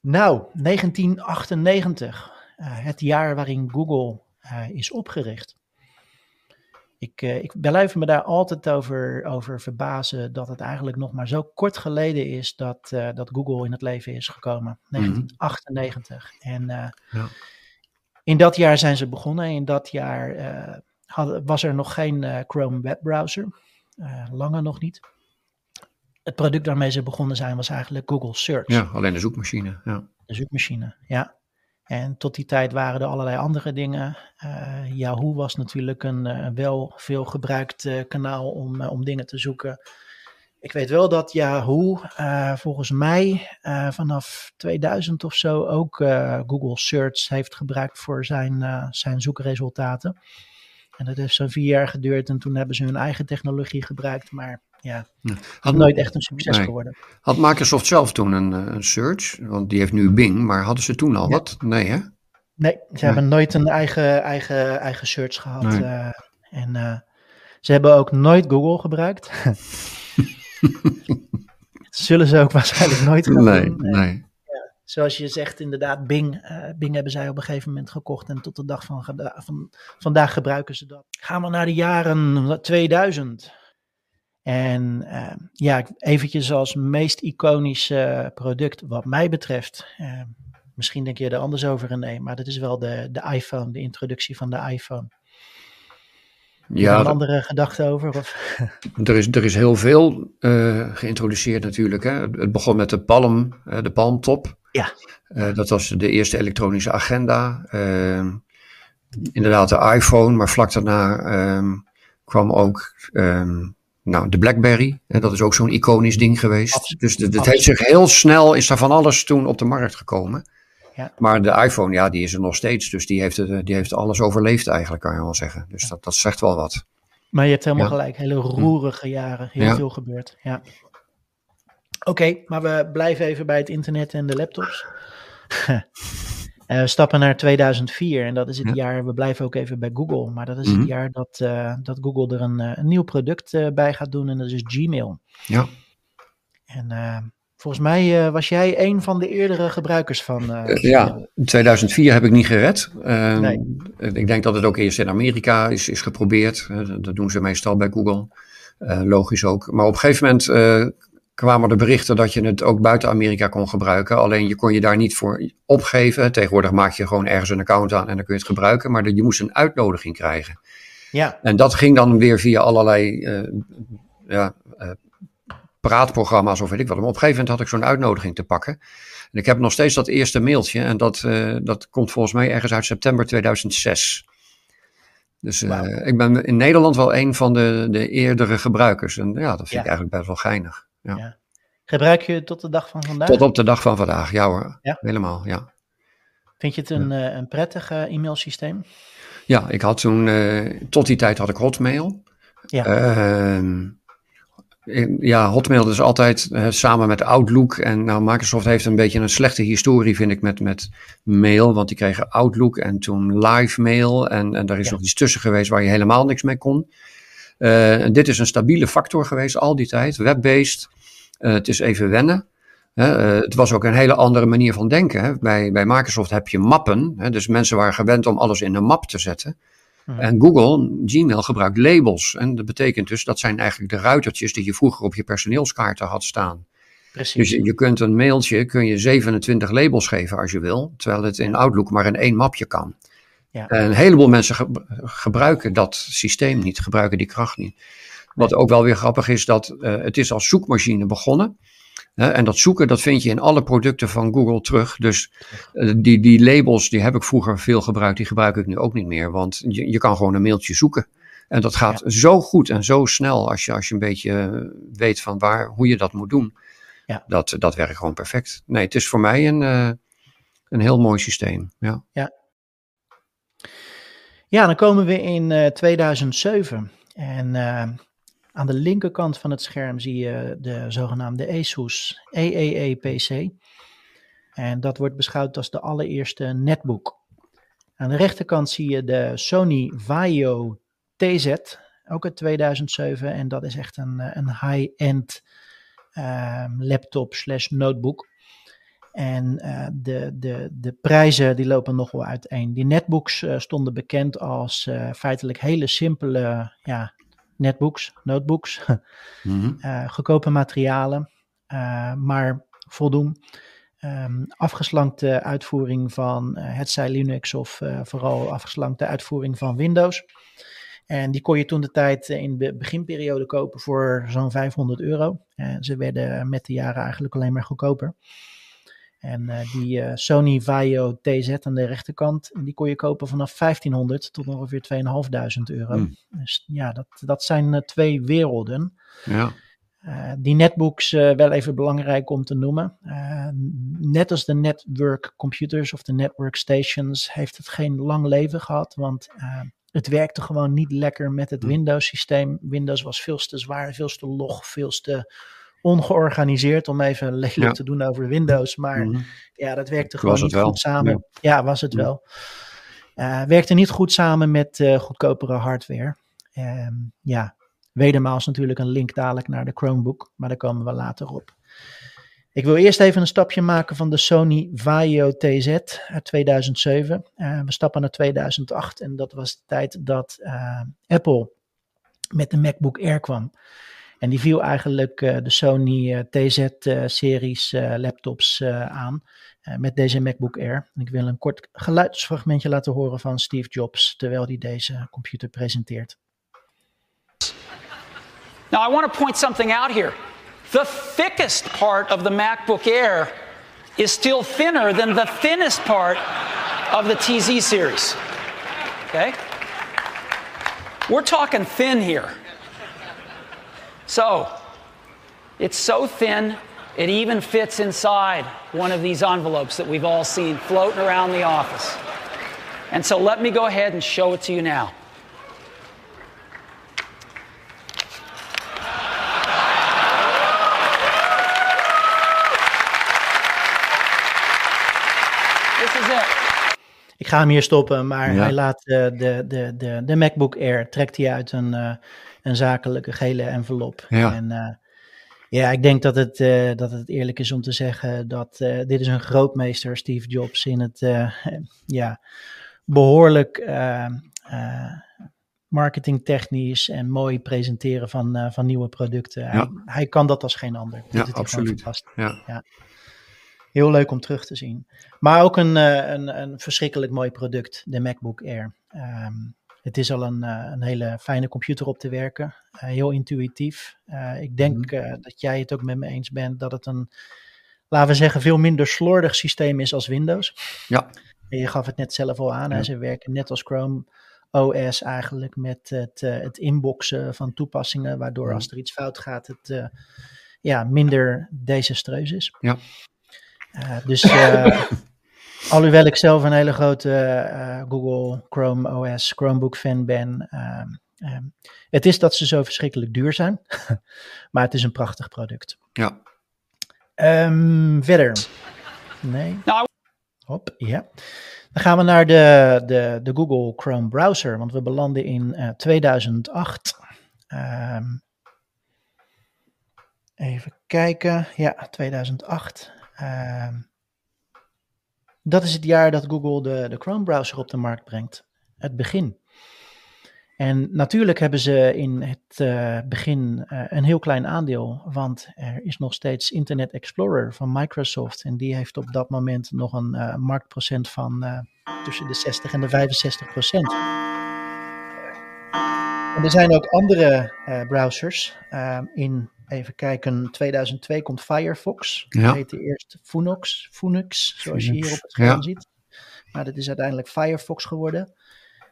nou, 1998, eh, het jaar waarin Google is opgericht. Ik, ik blijf me daar altijd over, over verbazen dat het eigenlijk nog maar zo kort geleden is dat, dat Google in het leven is gekomen. 1998. En eh, Ja. In dat jaar zijn ze begonnen. In dat jaar eh, hadden, was er nog geen eh, Chrome webbrowser. Eh lange nog niet. Het product waarmee ze begonnen zijn was eigenlijk Google Search. Ja, alleen de zoekmachine. Ja. De zoekmachine, ja. En tot die tijd waren er allerlei andere dingen. Yahoo was natuurlijk een wel veel gebruikt kanaal om, om dingen te zoeken. Ik weet wel dat Yahoo eh, volgens mij eh, vanaf 2000 of zo ook eh, Google Search heeft gebruikt voor zijn, zijn zoekresultaten. En dat heeft zo'n vier jaar geduurd en toen hebben ze hun eigen technologie gebruikt. Maar ja, Had nooit echt een succes nee. geworden. Had Microsoft zelf toen een, een search? Want die heeft nu Bing, maar hadden ze toen al wat? Nee, hè? Nee, ze hebben nooit een eigen, eigen, eigen search gehad. Nee. en ze hebben ook nooit Google gebruikt. Zullen ze ook waarschijnlijk nooit gaan Nee, doen. Nee. ja, zoals je zegt, inderdaad, Bing. eh, Bing hebben zij op een gegeven moment gekocht. En tot de dag van, van vandaag gebruiken ze dat. Gaan we naar de jaren 2000. En eh, ja, eventjes als meest iconische product wat mij betreft. eh, misschien denk je er anders over, René. Maar dat is wel de, de iPhone, de introductie van de iPhone. Heb je Ja, daar een andere gedachte over? Of? Er is, er is heel veel eh, geïntroduceerd natuurlijk. Hè. Het begon met de Palm, eh, de Palmtop. Ja. Eh, dat was de eerste elektronische agenda. Ehm, inderdaad de iPhone, maar vlak daarna ehm, kwam ook ehm, nou, de BlackBerry. En dat is ook zo'n iconisch ding geweest. Dus het het heeft zich heel snel, is daar van alles toen op de markt gekomen. Ja. Maar de iPhone, ja, die is er nog steeds. Dus die heeft, het, die heeft alles overleefd eigenlijk, kan je wel zeggen. Dus dat, dat zegt wel wat. Maar je hebt helemaal Ja. gelijk. Hele roerige jaren. Heel Ja. veel gebeurd. Ja. Oké, maar we blijven even bij het internet en de laptops. Eh, we stappen naar 2004 en dat is het Ja. jaar, we blijven ook even bij Google, maar dat is Mhm. het jaar dat, eh, dat Google er een, eh, een nieuw product eh, bij gaat doen en dat is Gmail. Ja. En eh, volgens mij eh, was jij een van de eerdere gebruikers van Eh, ja, in 2004 heb ik niet gered. Ehm, Nee. Ik denk dat het ook eerst in Amerika is, is geprobeerd. Dat doen ze meestal bij Google. Logisch ook. Maar op een gegeven moment kwamen er berichten dat je het ook buiten Amerika kon gebruiken. Alleen je kon je daar niet voor opgeven. Tegenwoordig maak je gewoon ergens een account aan en dan kun je het gebruiken. Maar je moest een uitnodiging krijgen. Ja, En dat ging dan weer via allerlei ja, praatprogramma's of weet ik wat. Maar op een gegeven moment had ik zo'n uitnodiging te pakken. En ik heb nog steeds dat eerste mailtje. En dat, eh, dat komt volgens mij ergens uit september 2006. Dus eh, ik ben in Nederland wel een van de, de eerdere gebruikers. En ja, dat vind Ja. ik eigenlijk best wel geinig. Ja. Ja. gebruik je het tot de dag van vandaag? Tot op de dag van vandaag, ja hoor. Ja? Helemaal, ja. Vind je het een, eh, een prettig e-mailsysteem? Ja, ik had toen, tot die tijd had ik Hotmail. Ja. Ja, Hotmail is altijd eh, samen met Outlook. En nou, Microsoft heeft een beetje een slechte historie, vind ik, met, met mail. Want die kregen Outlook en toen live mail. En, en daar is Ja. nog iets tussen geweest waar je helemaal niks mee kon. Eh, en dit is een stabiele factor geweest al die tijd, web-based. Eh, het is even wennen. Het was ook een hele andere manier van denken. Hè. Bij, bij Microsoft heb je mappen. Hè, dus mensen waren gewend om alles in een map te zetten. Mhm. En Google, Gmail, gebruikt labels. En dat betekent dus, dat zijn eigenlijk de ruitertjes die je vroeger op je personeelskaarten had staan. Precies. Dus je, je kunt een mailtje, kun je 27 labels geven als je wil. Terwijl het in Outlook maar in één mapje kan. Ja. En een heleboel mensen ge- gebruiken dat systeem niet, gebruiken die kracht niet. Wat ook wel weer grappig is, dat eh, het is als zoekmachine begonnen. Hè, en dat zoeken, dat vind je in alle producten van Google terug. Dus eh, die, die labels, die heb ik vroeger veel gebruikt, die gebruik ik nu ook niet meer. Want je, je kan gewoon een mailtje zoeken. En dat gaat zo goed en zo snel als je, als je een beetje weet van waar, hoe je dat moet doen. Ja. Dat, dat werkt gewoon perfect. Nee, het is voor mij een, uh, een heel mooi systeem. Ja. ja. Ja, dan komen we in uh, 2007. En uh, aan de linkerkant van het scherm zie je de zogenaamde ASUS AAA-PC. En dat wordt beschouwd als de allereerste netbook. Aan de rechterkant zie je de Sony Vaio TZ, ook uit 2007. En dat is echt een, een high-end uh, laptop slash notebook. En uh, de, de, de prijzen die lopen nog wel uiteen. Die netbooks uh, stonden bekend als feitelijk hele simpele ja, netbooks, notebooks. mm -hmm. goedkope materialen, maar voldoen. Um, afgeslankte uitvoering van het zij Linux of vooral afgeslankte uitvoering van Windows. En die kon je toen de tijd in de beginperiode kopen voor zo'n 500 euro. En ze werden met de jaren eigenlijk alleen maar goedkoper. En uh, die uh, Sony Vaio TZ aan de rechterkant, die kon je kopen vanaf 1500 tot ongeveer 2500 euro. Hmm. Mm. Dus ja, dat, dat zijn uh, twee werelden. Ja. die netbooks, wel even belangrijk om te noemen. net als de network computers of de network stations, heeft het geen lang leven gehad. Want het werkte gewoon niet lekker met het Windows systeem. Windows was veel te zwaar, veel te log, veel te ongeorganiseerd, om even lelijk Ja. te doen over Windows. Maar Mhm. ja, dat werkte gewoon niet wel. goed samen. Ja. Ja, was het Ja. wel. Eh, werkte niet goed samen met eh, goedkopere hardware. Ehm, ja, wedermaals natuurlijk een link dadelijk naar de Chromebook, maar daar komen we later op. Ik wil eerst even een stapje maken van de Sony Vaio TZ uit 2007. Eh, we stappen naar 2008 en dat was de tijd dat eh, Apple met de MacBook Air kwam. En die viel eigenlijk eh, de Sony eh, TZ-series laptops eh, aan eh, met deze MacBook Air. Ik wil een kort geluidsfragmentje laten horen van Steve Jobs terwijl hij deze computer presenteert. Now, I want to point something out here. The thickest part of the MacBook Air is still thinner than the thinnest part of the TZ series. Okay? We're talking thin here. So, it's so thin, it even fits inside one of these envelopes that we've all seen floating around the office. And so, let me go ahead and show it to you now. This is it. Ik ga hem hier stoppen, maar Ja. hij laat eh, de, de, de, de MacBook Air, trekt hij uit een, eh, een zakelijke gele envelop. Ja. En eh, ja, ik denk dat het, eh, dat het eerlijk is om te zeggen dat eh, dit is een grootmeester, Steve Jobs, in het ja, behoorlijk eh, eh, marketingtechnisch en mooi presenteren van, van nieuwe producten. Hij, hij kan dat als geen ander. Ja, absoluut. Ja. Ja. Heel leuk om terug te zien. Maar ook een, een, een verschrikkelijk mooi product, de MacBook Air. Ehm, het is al een, eh, een hele fijne computer op te werken. Eh, heel intuïtief. Eh, ik denk eh, dat jij het ook met me eens bent dat het een, laten we zeggen, veel minder slordig systeem is als Windows. Ja. En je gaf het net zelf al aan. Hè? Ze werken net als Chrome OS eigenlijk met het, het inboxen van toepassingen. Waardoor Mhm. als er iets fout gaat, het ja, minder desastreus is. Ja. Dus alhoewel ik zelf een hele grote eh, Google Chrome OS Chromebook fan ben, ehm, ehm, het is dat ze zo verschrikkelijk duur zijn, maar het is een prachtig product. Ja. Ehm, verder. Nee. Nou, Hop, ja. Dan gaan we naar de, de, de Google Chrome browser, want we belanden in eh, 2008. Ehm, even kijken. Ja, 2008. Ehm, dat is het jaar dat Google de, de Chrome browser op de markt brengt. Het begin. En natuurlijk hebben ze in het eh, begin eh, een heel klein aandeel, want er is nog steeds Internet Explorer van Microsoft. En die heeft op dat moment nog een eh, marktprocent van tussen de 60 en de 65 procent. En er zijn ook andere eh, browsers. Eh, in, even kijken, 2002 komt Firefox. Ja. Dat heette eerst Phoenix, Phoenix zoals je hier op het scherm Ja. ziet. Maar dat is uiteindelijk Firefox geworden.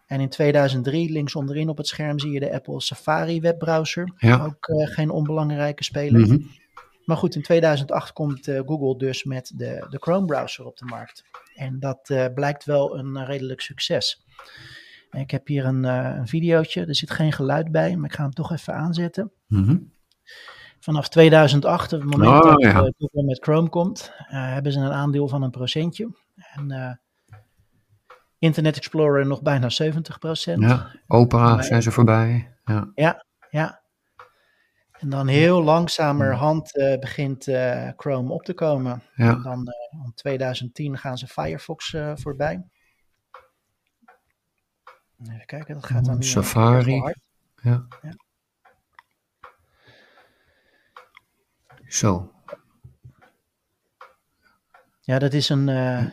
En in 2003, links onderin op het scherm, zie je de Apple Safari webbrowser. Ja. Ook uh, geen onbelangrijke speler. Mhm. Maar goed, in 2008 komt uh, Google dus met de, de Chrome browser op de markt. En dat uh, blijkt wel een redelijk succes. Ik heb hier een, een videootje. Er zit geen geluid bij, maar ik ga hem toch even aanzetten. Mhm. Vanaf 2008, op het moment Oh, dat ja. uh, Google met Chrome komt, uh, hebben ze een aandeel van een procentje. En Internet Explorer nog bijna 70 procent. Ja, Opera zijn ze voorbij. Ja. Ja, ja. En dan heel langzamerhand uh, begint uh, Chrome op te komen. Ja. En dan uh, om 2010 gaan ze Firefox voorbij. Even kijken, dat gaat dan Safari. hard. Ja. Ja. Zo. Ja, dat is een. Uh...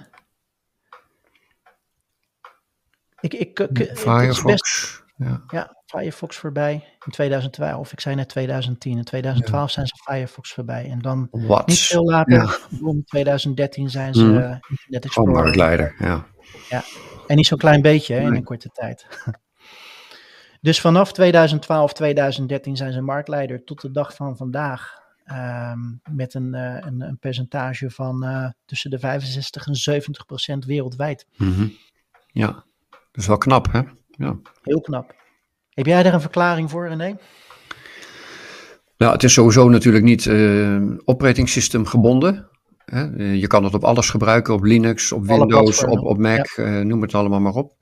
Ik, ik, ik, het is Firefox. best- Ja. ja, Firefox voorbij in 2012. Ik zei net 2010. In 2012 zijn ze Firefox voorbij. En dan Wat? niet veel later, Ja. in 2013 zijn ze uh, Internet Explorer. Ja. Ja, en niet zo'n klein beetje hè, in een korte tijd. dus vanaf 2012, 2013 zijn ze marktleider tot de dag van vandaag. ehm, met een, eh, een, een percentage van eh, tussen de 65 en 70 procent wereldwijd. Mhm. ja. Dat is wel knap, hè? Ja. Heel knap. Heb jij daar een verklaring voor, René? Nou, het is sowieso natuurlijk niet eh operating system gebonden. Eh, Je kan het op alles gebruiken, op Linux, op Alle Windows, op, op Mac, eh, noem het allemaal maar op.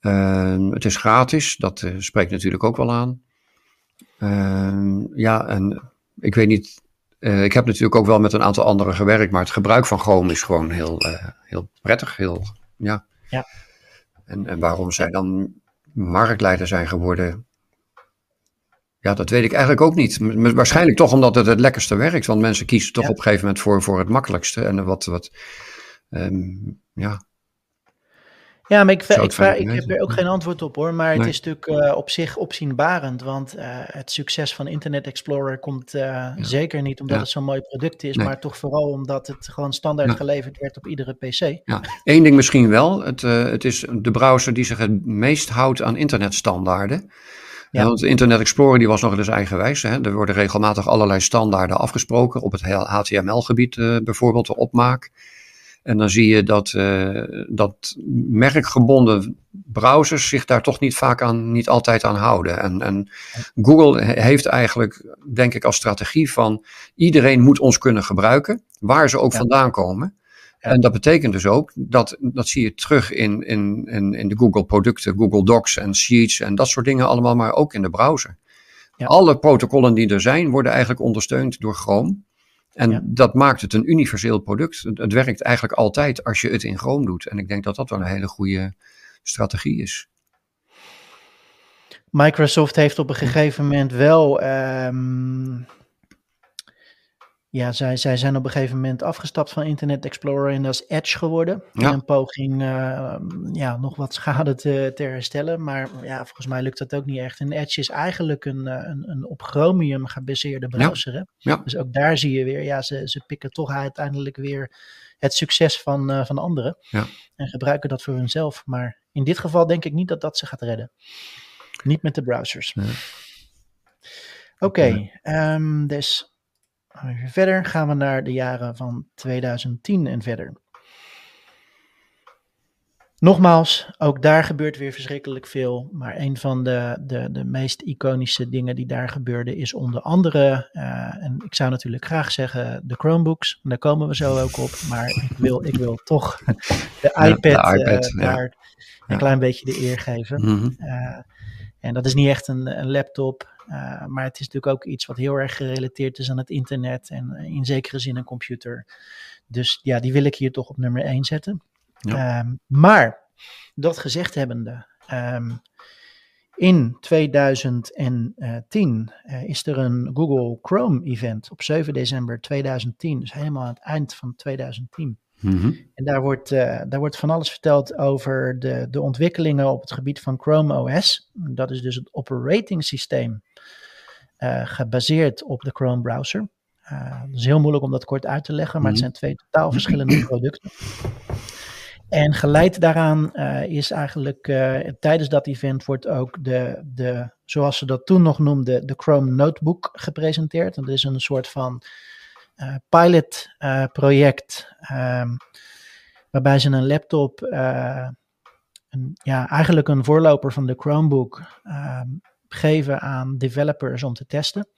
Eh, het is gratis, dat eh, spreekt natuurlijk ook wel aan. Eh, ja, en ik weet niet, ik heb natuurlijk ook wel met een aantal anderen gewerkt, maar het gebruik van Chrome is gewoon heel, heel prettig, heel, ja. Ja. En, en waarom zij dan marktleider zijn geworden, ja, dat weet ik eigenlijk ook niet. Waarschijnlijk toch omdat het het lekkerste werkt. Want mensen kiezen toch Ja. op een gegeven moment voor, voor het makkelijkste. En wat, wat ehm, ja, Ja, maar ik, ik, vraag- ik heb er ook geen antwoord op hoor. Maar het is natuurlijk eh, op zich opzienbarend. Want eh, het succes van Internet Explorer komt eh, zeker niet omdat Ja. het zo'n mooi product is. Nee. Maar toch vooral omdat het gewoon standaard geleverd werd op iedere PC. ja. Eén ding misschien wel. Het, het is de browser die zich het meest houdt aan internetstandaarden. Ja. Want Internet Explorer die was nog eens eigenwijs. Hè. Er worden regelmatig allerlei standaarden afgesproken. Op het HTML-gebied eh, bijvoorbeeld, de opmaak. En dan zie je dat, eh, dat merkgebonden browsers zich daar toch niet vaak aan, niet altijd aan houden. En, en Google he- heeft eigenlijk, denk ik, als strategie van iedereen moet ons kunnen gebruiken, waar ze ook Ja. vandaan komen. En dat betekent dus ook, dat, dat zie je terug in, in, in, in de Google producten, Google Docs en Sheets en dat soort dingen allemaal, maar ook in de browser. Ja. Alle protocollen die er zijn, worden eigenlijk ondersteund door Chrome. En Ja. dat maakt het een universeel product. Het, het werkt eigenlijk altijd als je het in Chrome doet. En ik denk dat dat wel een hele goede strategie is. Microsoft heeft op een gegeven moment wel. ehm, ja, zij, zij zijn op een gegeven moment afgestapt van Internet Explorer en dat is Edge geworden. Ja. In een poging eh, ja, nog wat schade te, te herstellen. Maar ja, volgens mij lukt dat ook niet echt. En Edge is eigenlijk een, eh, een, een op Chromium gebaseerde browser. Hè? Ja. Dus ook daar zie je weer, ja, ze, ze pikken toch uiteindelijk weer het succes van, eh, van anderen. Ja. En gebruiken dat voor hunzelf. Maar in dit geval denk ik niet dat dat ze gaat redden. Niet met de browsers. Oké, ehm, dus even verder gaan we naar de jaren van 2010 en verder. Nogmaals, ook daar gebeurt weer verschrikkelijk veel. Maar een van de, de, de meest iconische dingen die daar gebeurde is onder andere, eh, en ik zou natuurlijk graag zeggen de Chromebooks, daar komen we zo ook op. Maar ik wil, ik wil toch de Ja, de iPad, eh, ja. daar een klein beetje de eer geven. Mhm. Eh, en dat is niet echt een, een laptop, eh, maar het is natuurlijk ook iets wat heel erg gerelateerd is aan het internet en eh, in zekere zin een computer. Dus ja, die wil ik hier toch op nummer 1 zetten. Ja. Ehm, maar dat gezegd hebbende, ehm, in 2010 eh, is er een Google Chrome event op 7 december 2010, dus helemaal aan het eind van 2010. Mhm. En daar wordt, daar wordt van alles verteld over de, de ontwikkelingen op het gebied van Chrome OS. Dat is dus het operating systeem gebaseerd op de Chrome browser. Uh, het is heel moeilijk om dat kort uit te leggen, maar het Mhm. zijn twee totaal verschillende producten. En geleid daaraan is eigenlijk tijdens dat event wordt ook de, de, zoals ze dat toen nog noemden, de Chrome Notebook gepresenteerd. Dat is een soort van pilot project ehm, waarbij ze een laptop, een, ja, eigenlijk een voorloper van de Chromebook, ehm, geven aan developers om te testen.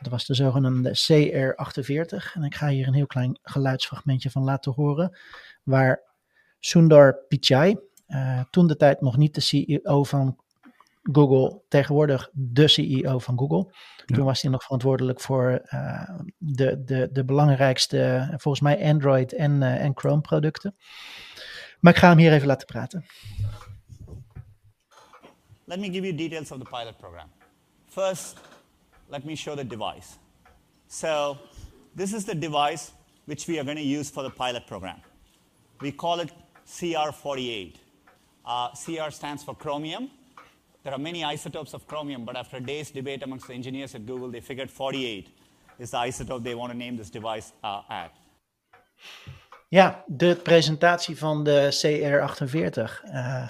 Dat was de zogenaamde CR48. En ik ga hier een heel klein geluidsfragmentje van laten horen. Waar Sundar Pichai, uh, toen de tijd nog niet de CEO van Google, tegenwoordig de CEO van Google. Toen was hij nog verantwoordelijk voor uh, de, de, de belangrijkste, volgens mij Android en, uh, en Chrome producten. Maar ik ga hem hier even laten praten. Let me give you details of the pilot program. First, let me show the device. So this is the device which we are going to use for the pilot program. We call it CR48. Uh, CR stands for chromium. There are many isotopes of chromium, but after a day's debate amongst the engineers at Google, they figured 48 is the isotope they want to name this device uh, at. Ja, de presentatie van de CR48. Uh,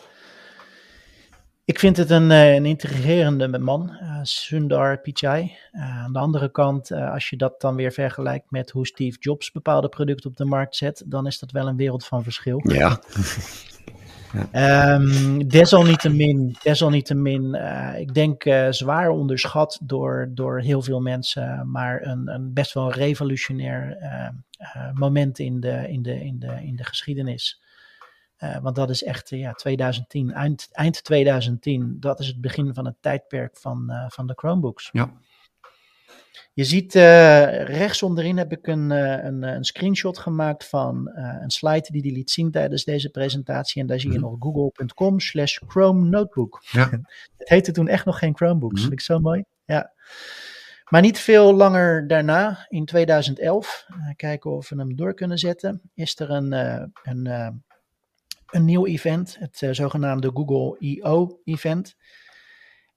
Ik vind het een, eh, een intrigerende man, uh, Sundar Pichai. Uh, aan de andere kant, als je dat dan weer vergelijkt met hoe Steve Jobs bepaalde producten op de markt zet, dan is dat wel een wereld van verschil. Ja. ja. Um, desalniettemin, desalniettemin ik denk zwaar onderschat door, door heel veel mensen, maar een, een best wel revolutionair moment in de, in, de, in, de, in de geschiedenis. Uh, want dat is echt uh, ja, 2010, eind, eind 2010, dat is het begin van het tijdperk van, uh, van de Chromebooks. Ja. Je ziet rechts onderin heb ik een, een, een screenshot gemaakt van een slide die hij liet zien tijdens deze presentatie. En daar zie je mm -hmm. nog google.com slash Chrome Notebook. Ja. het heette toen echt nog geen Chromebooks. Mm -hmm. Vind ik zo mooi. Ja. Maar niet veel langer daarna, in 2011, kijken of we hem door kunnen zetten, is er een, een een nieuw event, het uh, zogenaamde Google I.O. event.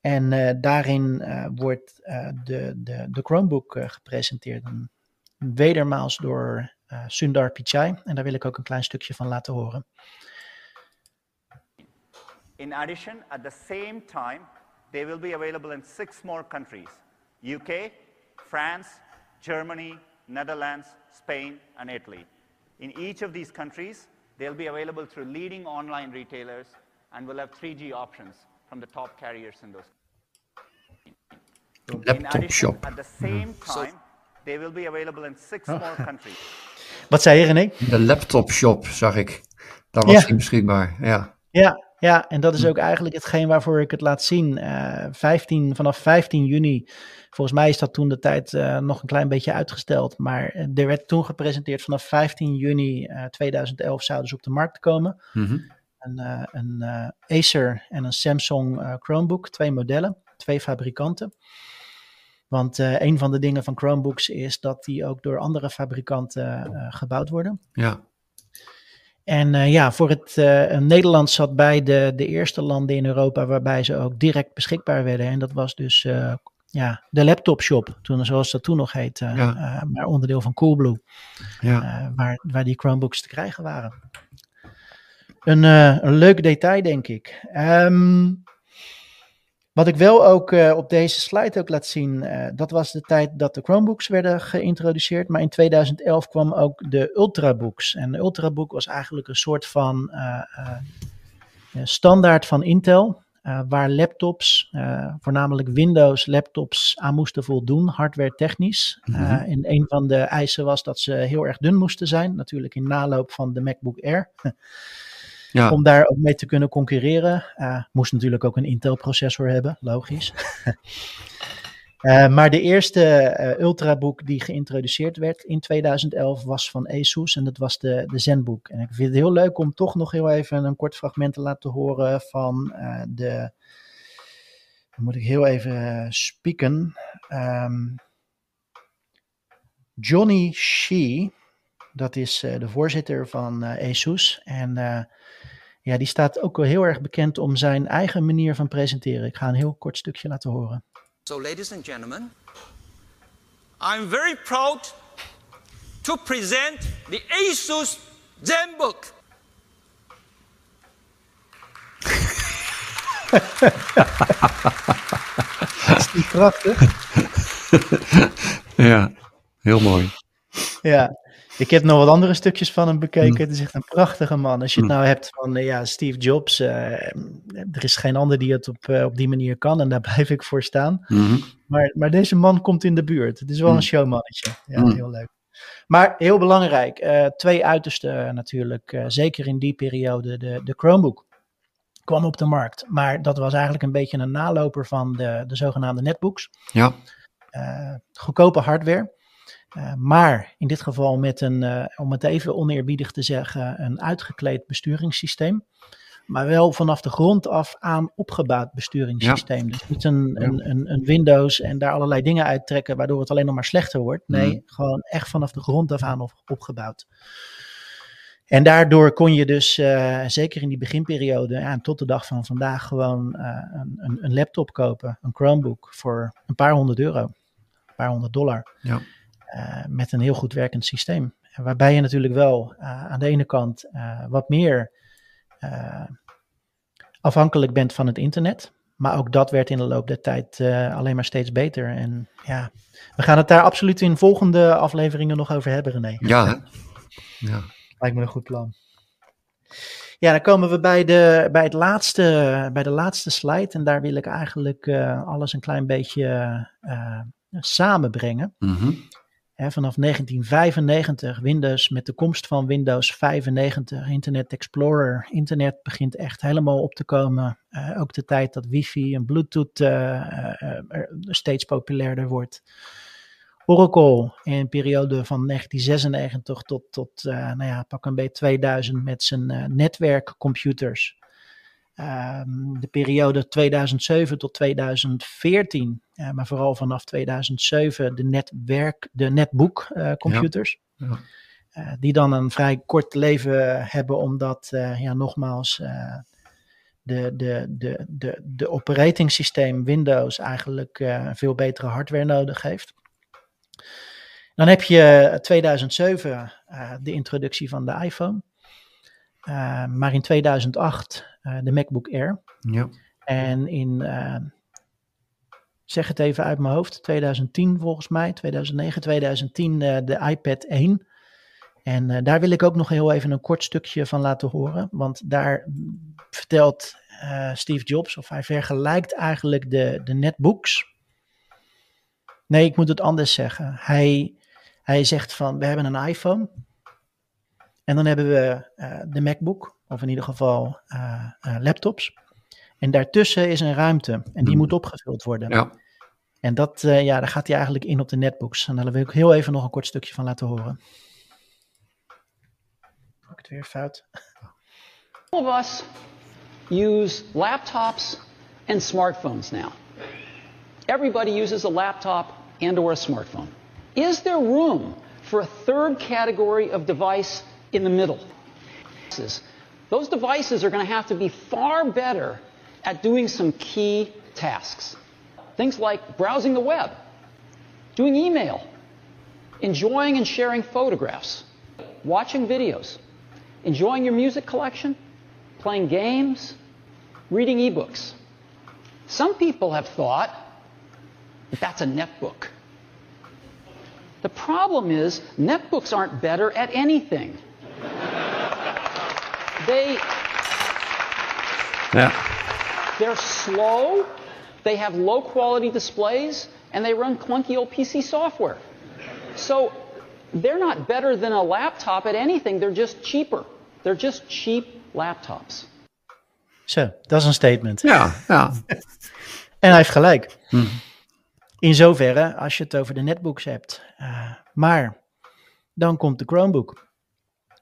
En uh, daarin uh, wordt de, de, de Chromebook gepresenteerd. En wedermaals door Sundar Pichai. En daar wil ik ook een klein stukje van laten horen. In addition, at the same time, they will be available in six more countries. UK, France, Germany, Netherlands, Spain and Italy. In each of these countries, They'll be available through leading online retailers and will have 3G options from the top carriers in those. Laptop in addition, shop. at the same time, they will be available in six more countries. Wat zei je, René? De laptop shop, zag ik. Daar was Ja. hij beschikbaar, ja. Ja, ja, en dat is ook eigenlijk hetgeen waarvoor ik het laat zien. Eh 15, vanaf 15 juni, volgens mij is dat toen de tijd eh, nog een klein beetje uitgesteld. Maar eh, er werd toen gepresenteerd vanaf 15 juni eh, 2011 zouden ze op de markt komen. Mhm. Een, een Acer en een Samsung Chromebook, twee modellen, twee fabrikanten. Want een van de dingen van Chromebooks is dat die ook door andere fabrikanten gebouwd worden. Ja. En eh, ja, voor het eh, Nederland zat bij de, de eerste landen in Europa waarbij ze ook direct beschikbaar werden. En dat was dus eh, ja, de laptop shop, toen, zoals dat toen nog heette, Ja. maar onderdeel van Coolblue, Ja. waar, waar die Chromebooks te krijgen waren. Een, een leuk detail, denk ik. Ehm, wat ik wel ook eh, op deze slide ook laat zien, eh, dat was de tijd dat de Chromebooks werden geïntroduceerd. Maar in 2011 kwam ook de Ultrabooks. En de Ultrabook was eigenlijk een soort van eh, standaard van Intel. waar laptops, voornamelijk Windows laptops, aan moesten voldoen, hardware technisch. Mhm. En een van de eisen was dat ze heel erg dun moesten zijn. Natuurlijk in naloop van de MacBook Air. Om daar ook mee te kunnen concurreren. Eh, moest natuurlijk ook een Intel-processor hebben, logisch. Eh, maar de eerste eh, Ultrabook die geïntroduceerd werd in 2011 was van Asus en dat was de, de ZenBook. En ik vind het heel leuk om toch nog heel even een kort fragment te laten horen van de. Dan moet ik heel even spieken. Ehm, Johnny Shee, dat is eh, de voorzitter van eh, ASUS En eh, ja, die staat ook wel heel erg bekend om zijn eigen manier van presenteren. Ik ga een heel kort stukje laten horen. So, ladies and gentlemen, I'm very proud to present the ASUS ZenBook. Is die krachtig. ja, heel mooi. Ja, ik heb nog wat andere stukjes van hem bekeken. Mm. Het is echt een prachtige man. Als je het Mm. nou hebt van eh, ja, Steve Jobs, eh, er is geen ander die het op, eh, op die manier kan en daar blijf ik voor staan. Mhm. Maar, maar deze man komt in de buurt. Het is wel Mm. een showmannetje. Ja, Mm. heel leuk. Maar heel belangrijk, twee uiterste eh, natuurlijk, zeker in die periode, de, de Chromebook kwam op de markt. Maar dat was eigenlijk een beetje een naloper van de, de zogenaamde netbooks. Ja. Goedkope hardware. Eh, maar in dit geval met een, eh, om het even oneerbiedig te zeggen, een uitgekleed besturingssysteem. Maar wel vanaf de grond af aan opgebouwd besturingssysteem. Dus niet een, Ja. een, een, een Windows en daar allerlei dingen uittrekken waardoor het alleen nog maar slechter wordt. Nee, Mhm. gewoon echt vanaf de grond af aan op, opgebouwd. En daardoor kon je dus, eh, zeker in die beginperiode ja, en tot de dag van vandaag, gewoon een, een, een laptop kopen, een Chromebook, voor een paar honderd euro, een paar honderd dollar. Ja. Eh, met een heel goed werkend systeem. Waarbij je natuurlijk wel eh, aan de ene kant eh, wat meer eh, afhankelijk bent van het internet. Maar ook dat werd in de loop der tijd eh, alleen maar steeds beter. En ja, we gaan het daar absoluut in volgende afleveringen nog over hebben, René. Ja, hè? Ja. Lijkt me een goed plan. Ja, dan komen we bij de, bij het laatste, bij de laatste slide. En daar wil ik eigenlijk eh, alles een klein beetje eh, samenbrengen. Mhm. Vanaf 1995, Windows met de komst van Windows 95, Internet Explorer. Internet begint echt helemaal op te komen. Eh, ook de tijd dat wifi en bluetooth eh, eh, steeds populairder wordt. Oracle in periode van 1996 tot, tot nou ja, pak een beetje 2000 met zijn netwerkcomputers. Ehm, de periode 2007 tot 2014, eh, maar vooral vanaf 2007 de netwerk, de netbook eh, computers. Ja. Eh, die dan een vrij kort leven hebben, omdat, eh, ja, nogmaals, de, de, de, de, de operating systeem Windows eigenlijk veel betere hardware nodig heeft. Dan heb je 2007 eh, de introductie van de iPhone. Uh, maar in 2008 uh, de MacBook Air. Ja. En in, uh, zeg het even uit mijn hoofd, 2010 volgens mij, 2009, 2010 de iPad 1. En daar wil ik ook nog heel even een kort stukje van laten horen. Want daar vertelt uh, Steve Jobs, of hij vergelijkt eigenlijk de, de netbooks. Nee, ik moet het anders zeggen. Hij, hij zegt van, we hebben een iPhone. En dan hebben we uh, de MacBook, of in ieder geval laptops. En daartussen is een ruimte en die Hmm. moet opgevuld worden. Ja. En dat, ja, daar gaat hij eigenlijk in op de netbooks. En daar wil ik heel even nog een kort stukje van laten horen. Ook het weer fout. All of us use laptops and smartphones now. Everybody uses a laptop and or a smartphone. Is there room for a third category of device in the middle? Those devices are going to have to be far better at doing some key tasks. Things like browsing the web, doing email, enjoying and sharing photographs, watching videos, enjoying your music collection, playing games, reading ebooks. Some people have thought that that's a netbook. The problem is, netbooks aren't better at anything. They, Ja. they're slow, they have low quality displays, and they run clunky old PC software. So they're not better than a laptop at anything, they're just cheaper. They're just cheap laptops. Zo, dat is een statement. Ja, ja. En hij heeft gelijk. Hm. In zoverre, als je het over de netbooks hebt. Uh, maar dan komt de Chromebook.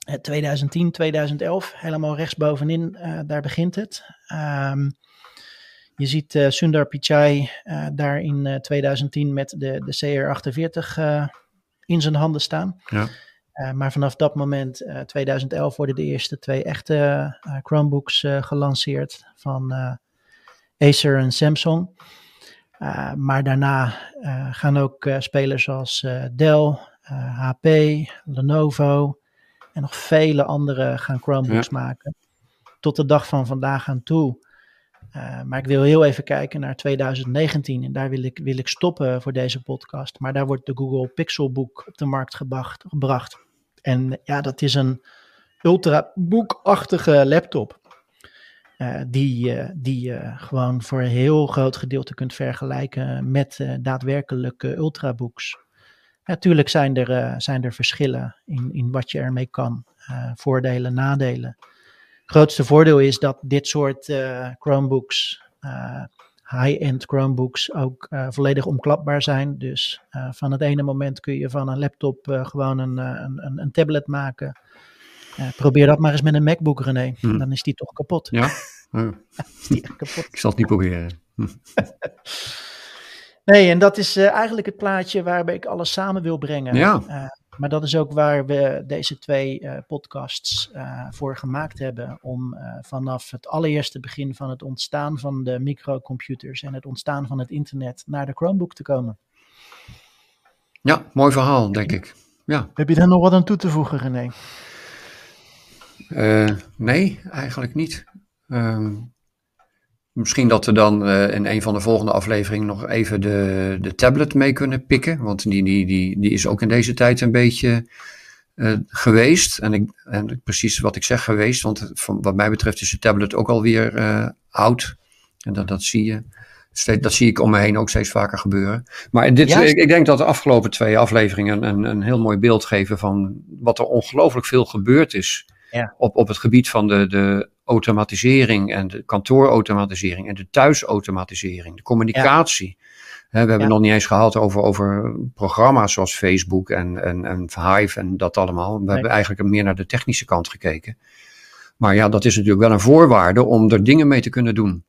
Uh, 2010, 2011, helemaal rechtsbovenin, uh, daar begint het. Um, je ziet uh, Sundar Pichai daar in 2010 met de, de CR48 in zijn handen staan. Ja. Maar vanaf dat moment, uh, 2011, worden de eerste twee echte Chromebooks gelanceerd van Acer en Samsung. maar daarna gaan ook spelers als Dell, HP, Lenovo en nog vele andere gaan Chromebooks Ja. maken. Tot de dag van vandaag aan toe Uh, maar ik wil heel even kijken naar 2019 en daar wil ik, wil ik stoppen voor deze podcast. Maar daar wordt de Google Pixelbook op de markt gebracht. gebracht. En ja, dat is een ultrabookachtige laptop. Uh, die uh, die je gewoon voor een heel groot gedeelte kunt vergelijken met daadwerkelijke ultrabooks. Natuurlijk zijn er, zijn er verschillen in, in wat je ermee kan. voordelen, nadelen grootste voordeel is dat dit soort uh, Chromebooks, high-end Chromebooks, ook volledig omklapbaar zijn. Dus van het ene moment kun je van een laptop gewoon een, een, een, tablet maken. probeer dat maar eens met een MacBook, René. Hmm. Dan is die toch kapot. Ja? Is die echt kapot. Ik zal het niet proberen. nee, en dat is eigenlijk het plaatje waarbij ik alles samen wil brengen. Ja. Maar dat is ook waar we deze twee uh, podcasts uh, voor gemaakt hebben. Om uh, vanaf het allereerste begin van het ontstaan van de microcomputers en het ontstaan van het internet naar de Chromebook te komen. Ja, mooi verhaal, denk ik. Ja. Heb je daar nog wat aan toe te voegen, René? nee, eigenlijk niet. Ehm, Misschien dat we dan uh, in een van de volgende afleveringen nog even de, de tablet mee kunnen pikken. Want die, die, die, die is ook in deze tijd een beetje uh, geweest. En, ik, en precies wat ik zeg geweest. Want van, wat mij betreft is de tablet ook alweer uh, oud. En dat, dat zie je. Steeds, dat zie ik om me heen ook steeds vaker gebeuren. Maar dit, ik, ik, denk dat de afgelopen twee afleveringen een, een heel mooi beeld geven van wat er ongelooflijk veel gebeurd is. Ja. Op, op het gebied van de, de automatisering en de kantoorautomatisering en de thuisautomatisering, de communicatie. we hebben het nog niet eens gehad over, over programma's zoals Facebook en, en, en Hive en dat allemaal. We hebben eigenlijk meer naar de technische kant gekeken. Maar ja, dat is natuurlijk wel een voorwaarde om er dingen mee te kunnen doen.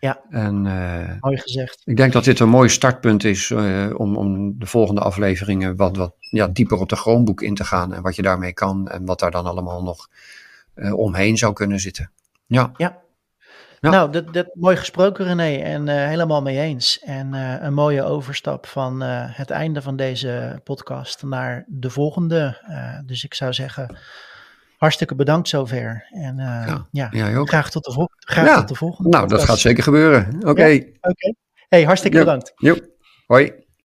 Ja, en, uh, mooi gezegd. Ik denk dat dit een mooi startpunt is uh, om, om de volgende afleveringen wat, wat ja, dieper op de Chromebook in te gaan. En wat je daarmee kan en wat daar dan allemaal nog omheen zou kunnen zitten. Ja. ja. Nou, dat, dat, mooi gesproken René en uh, helemaal mee eens. En uh, een mooie overstap van het einde van deze podcast naar de volgende. dus ik zou zeggen, hartstikke bedankt zover. En ja, ja graag, tot de, graag ja. tot de volgende Nou, podcast. dat gaat zeker gebeuren. Oké. Okay. Oké. Okay. Hey, hartstikke bedankt. Jo. Hoi.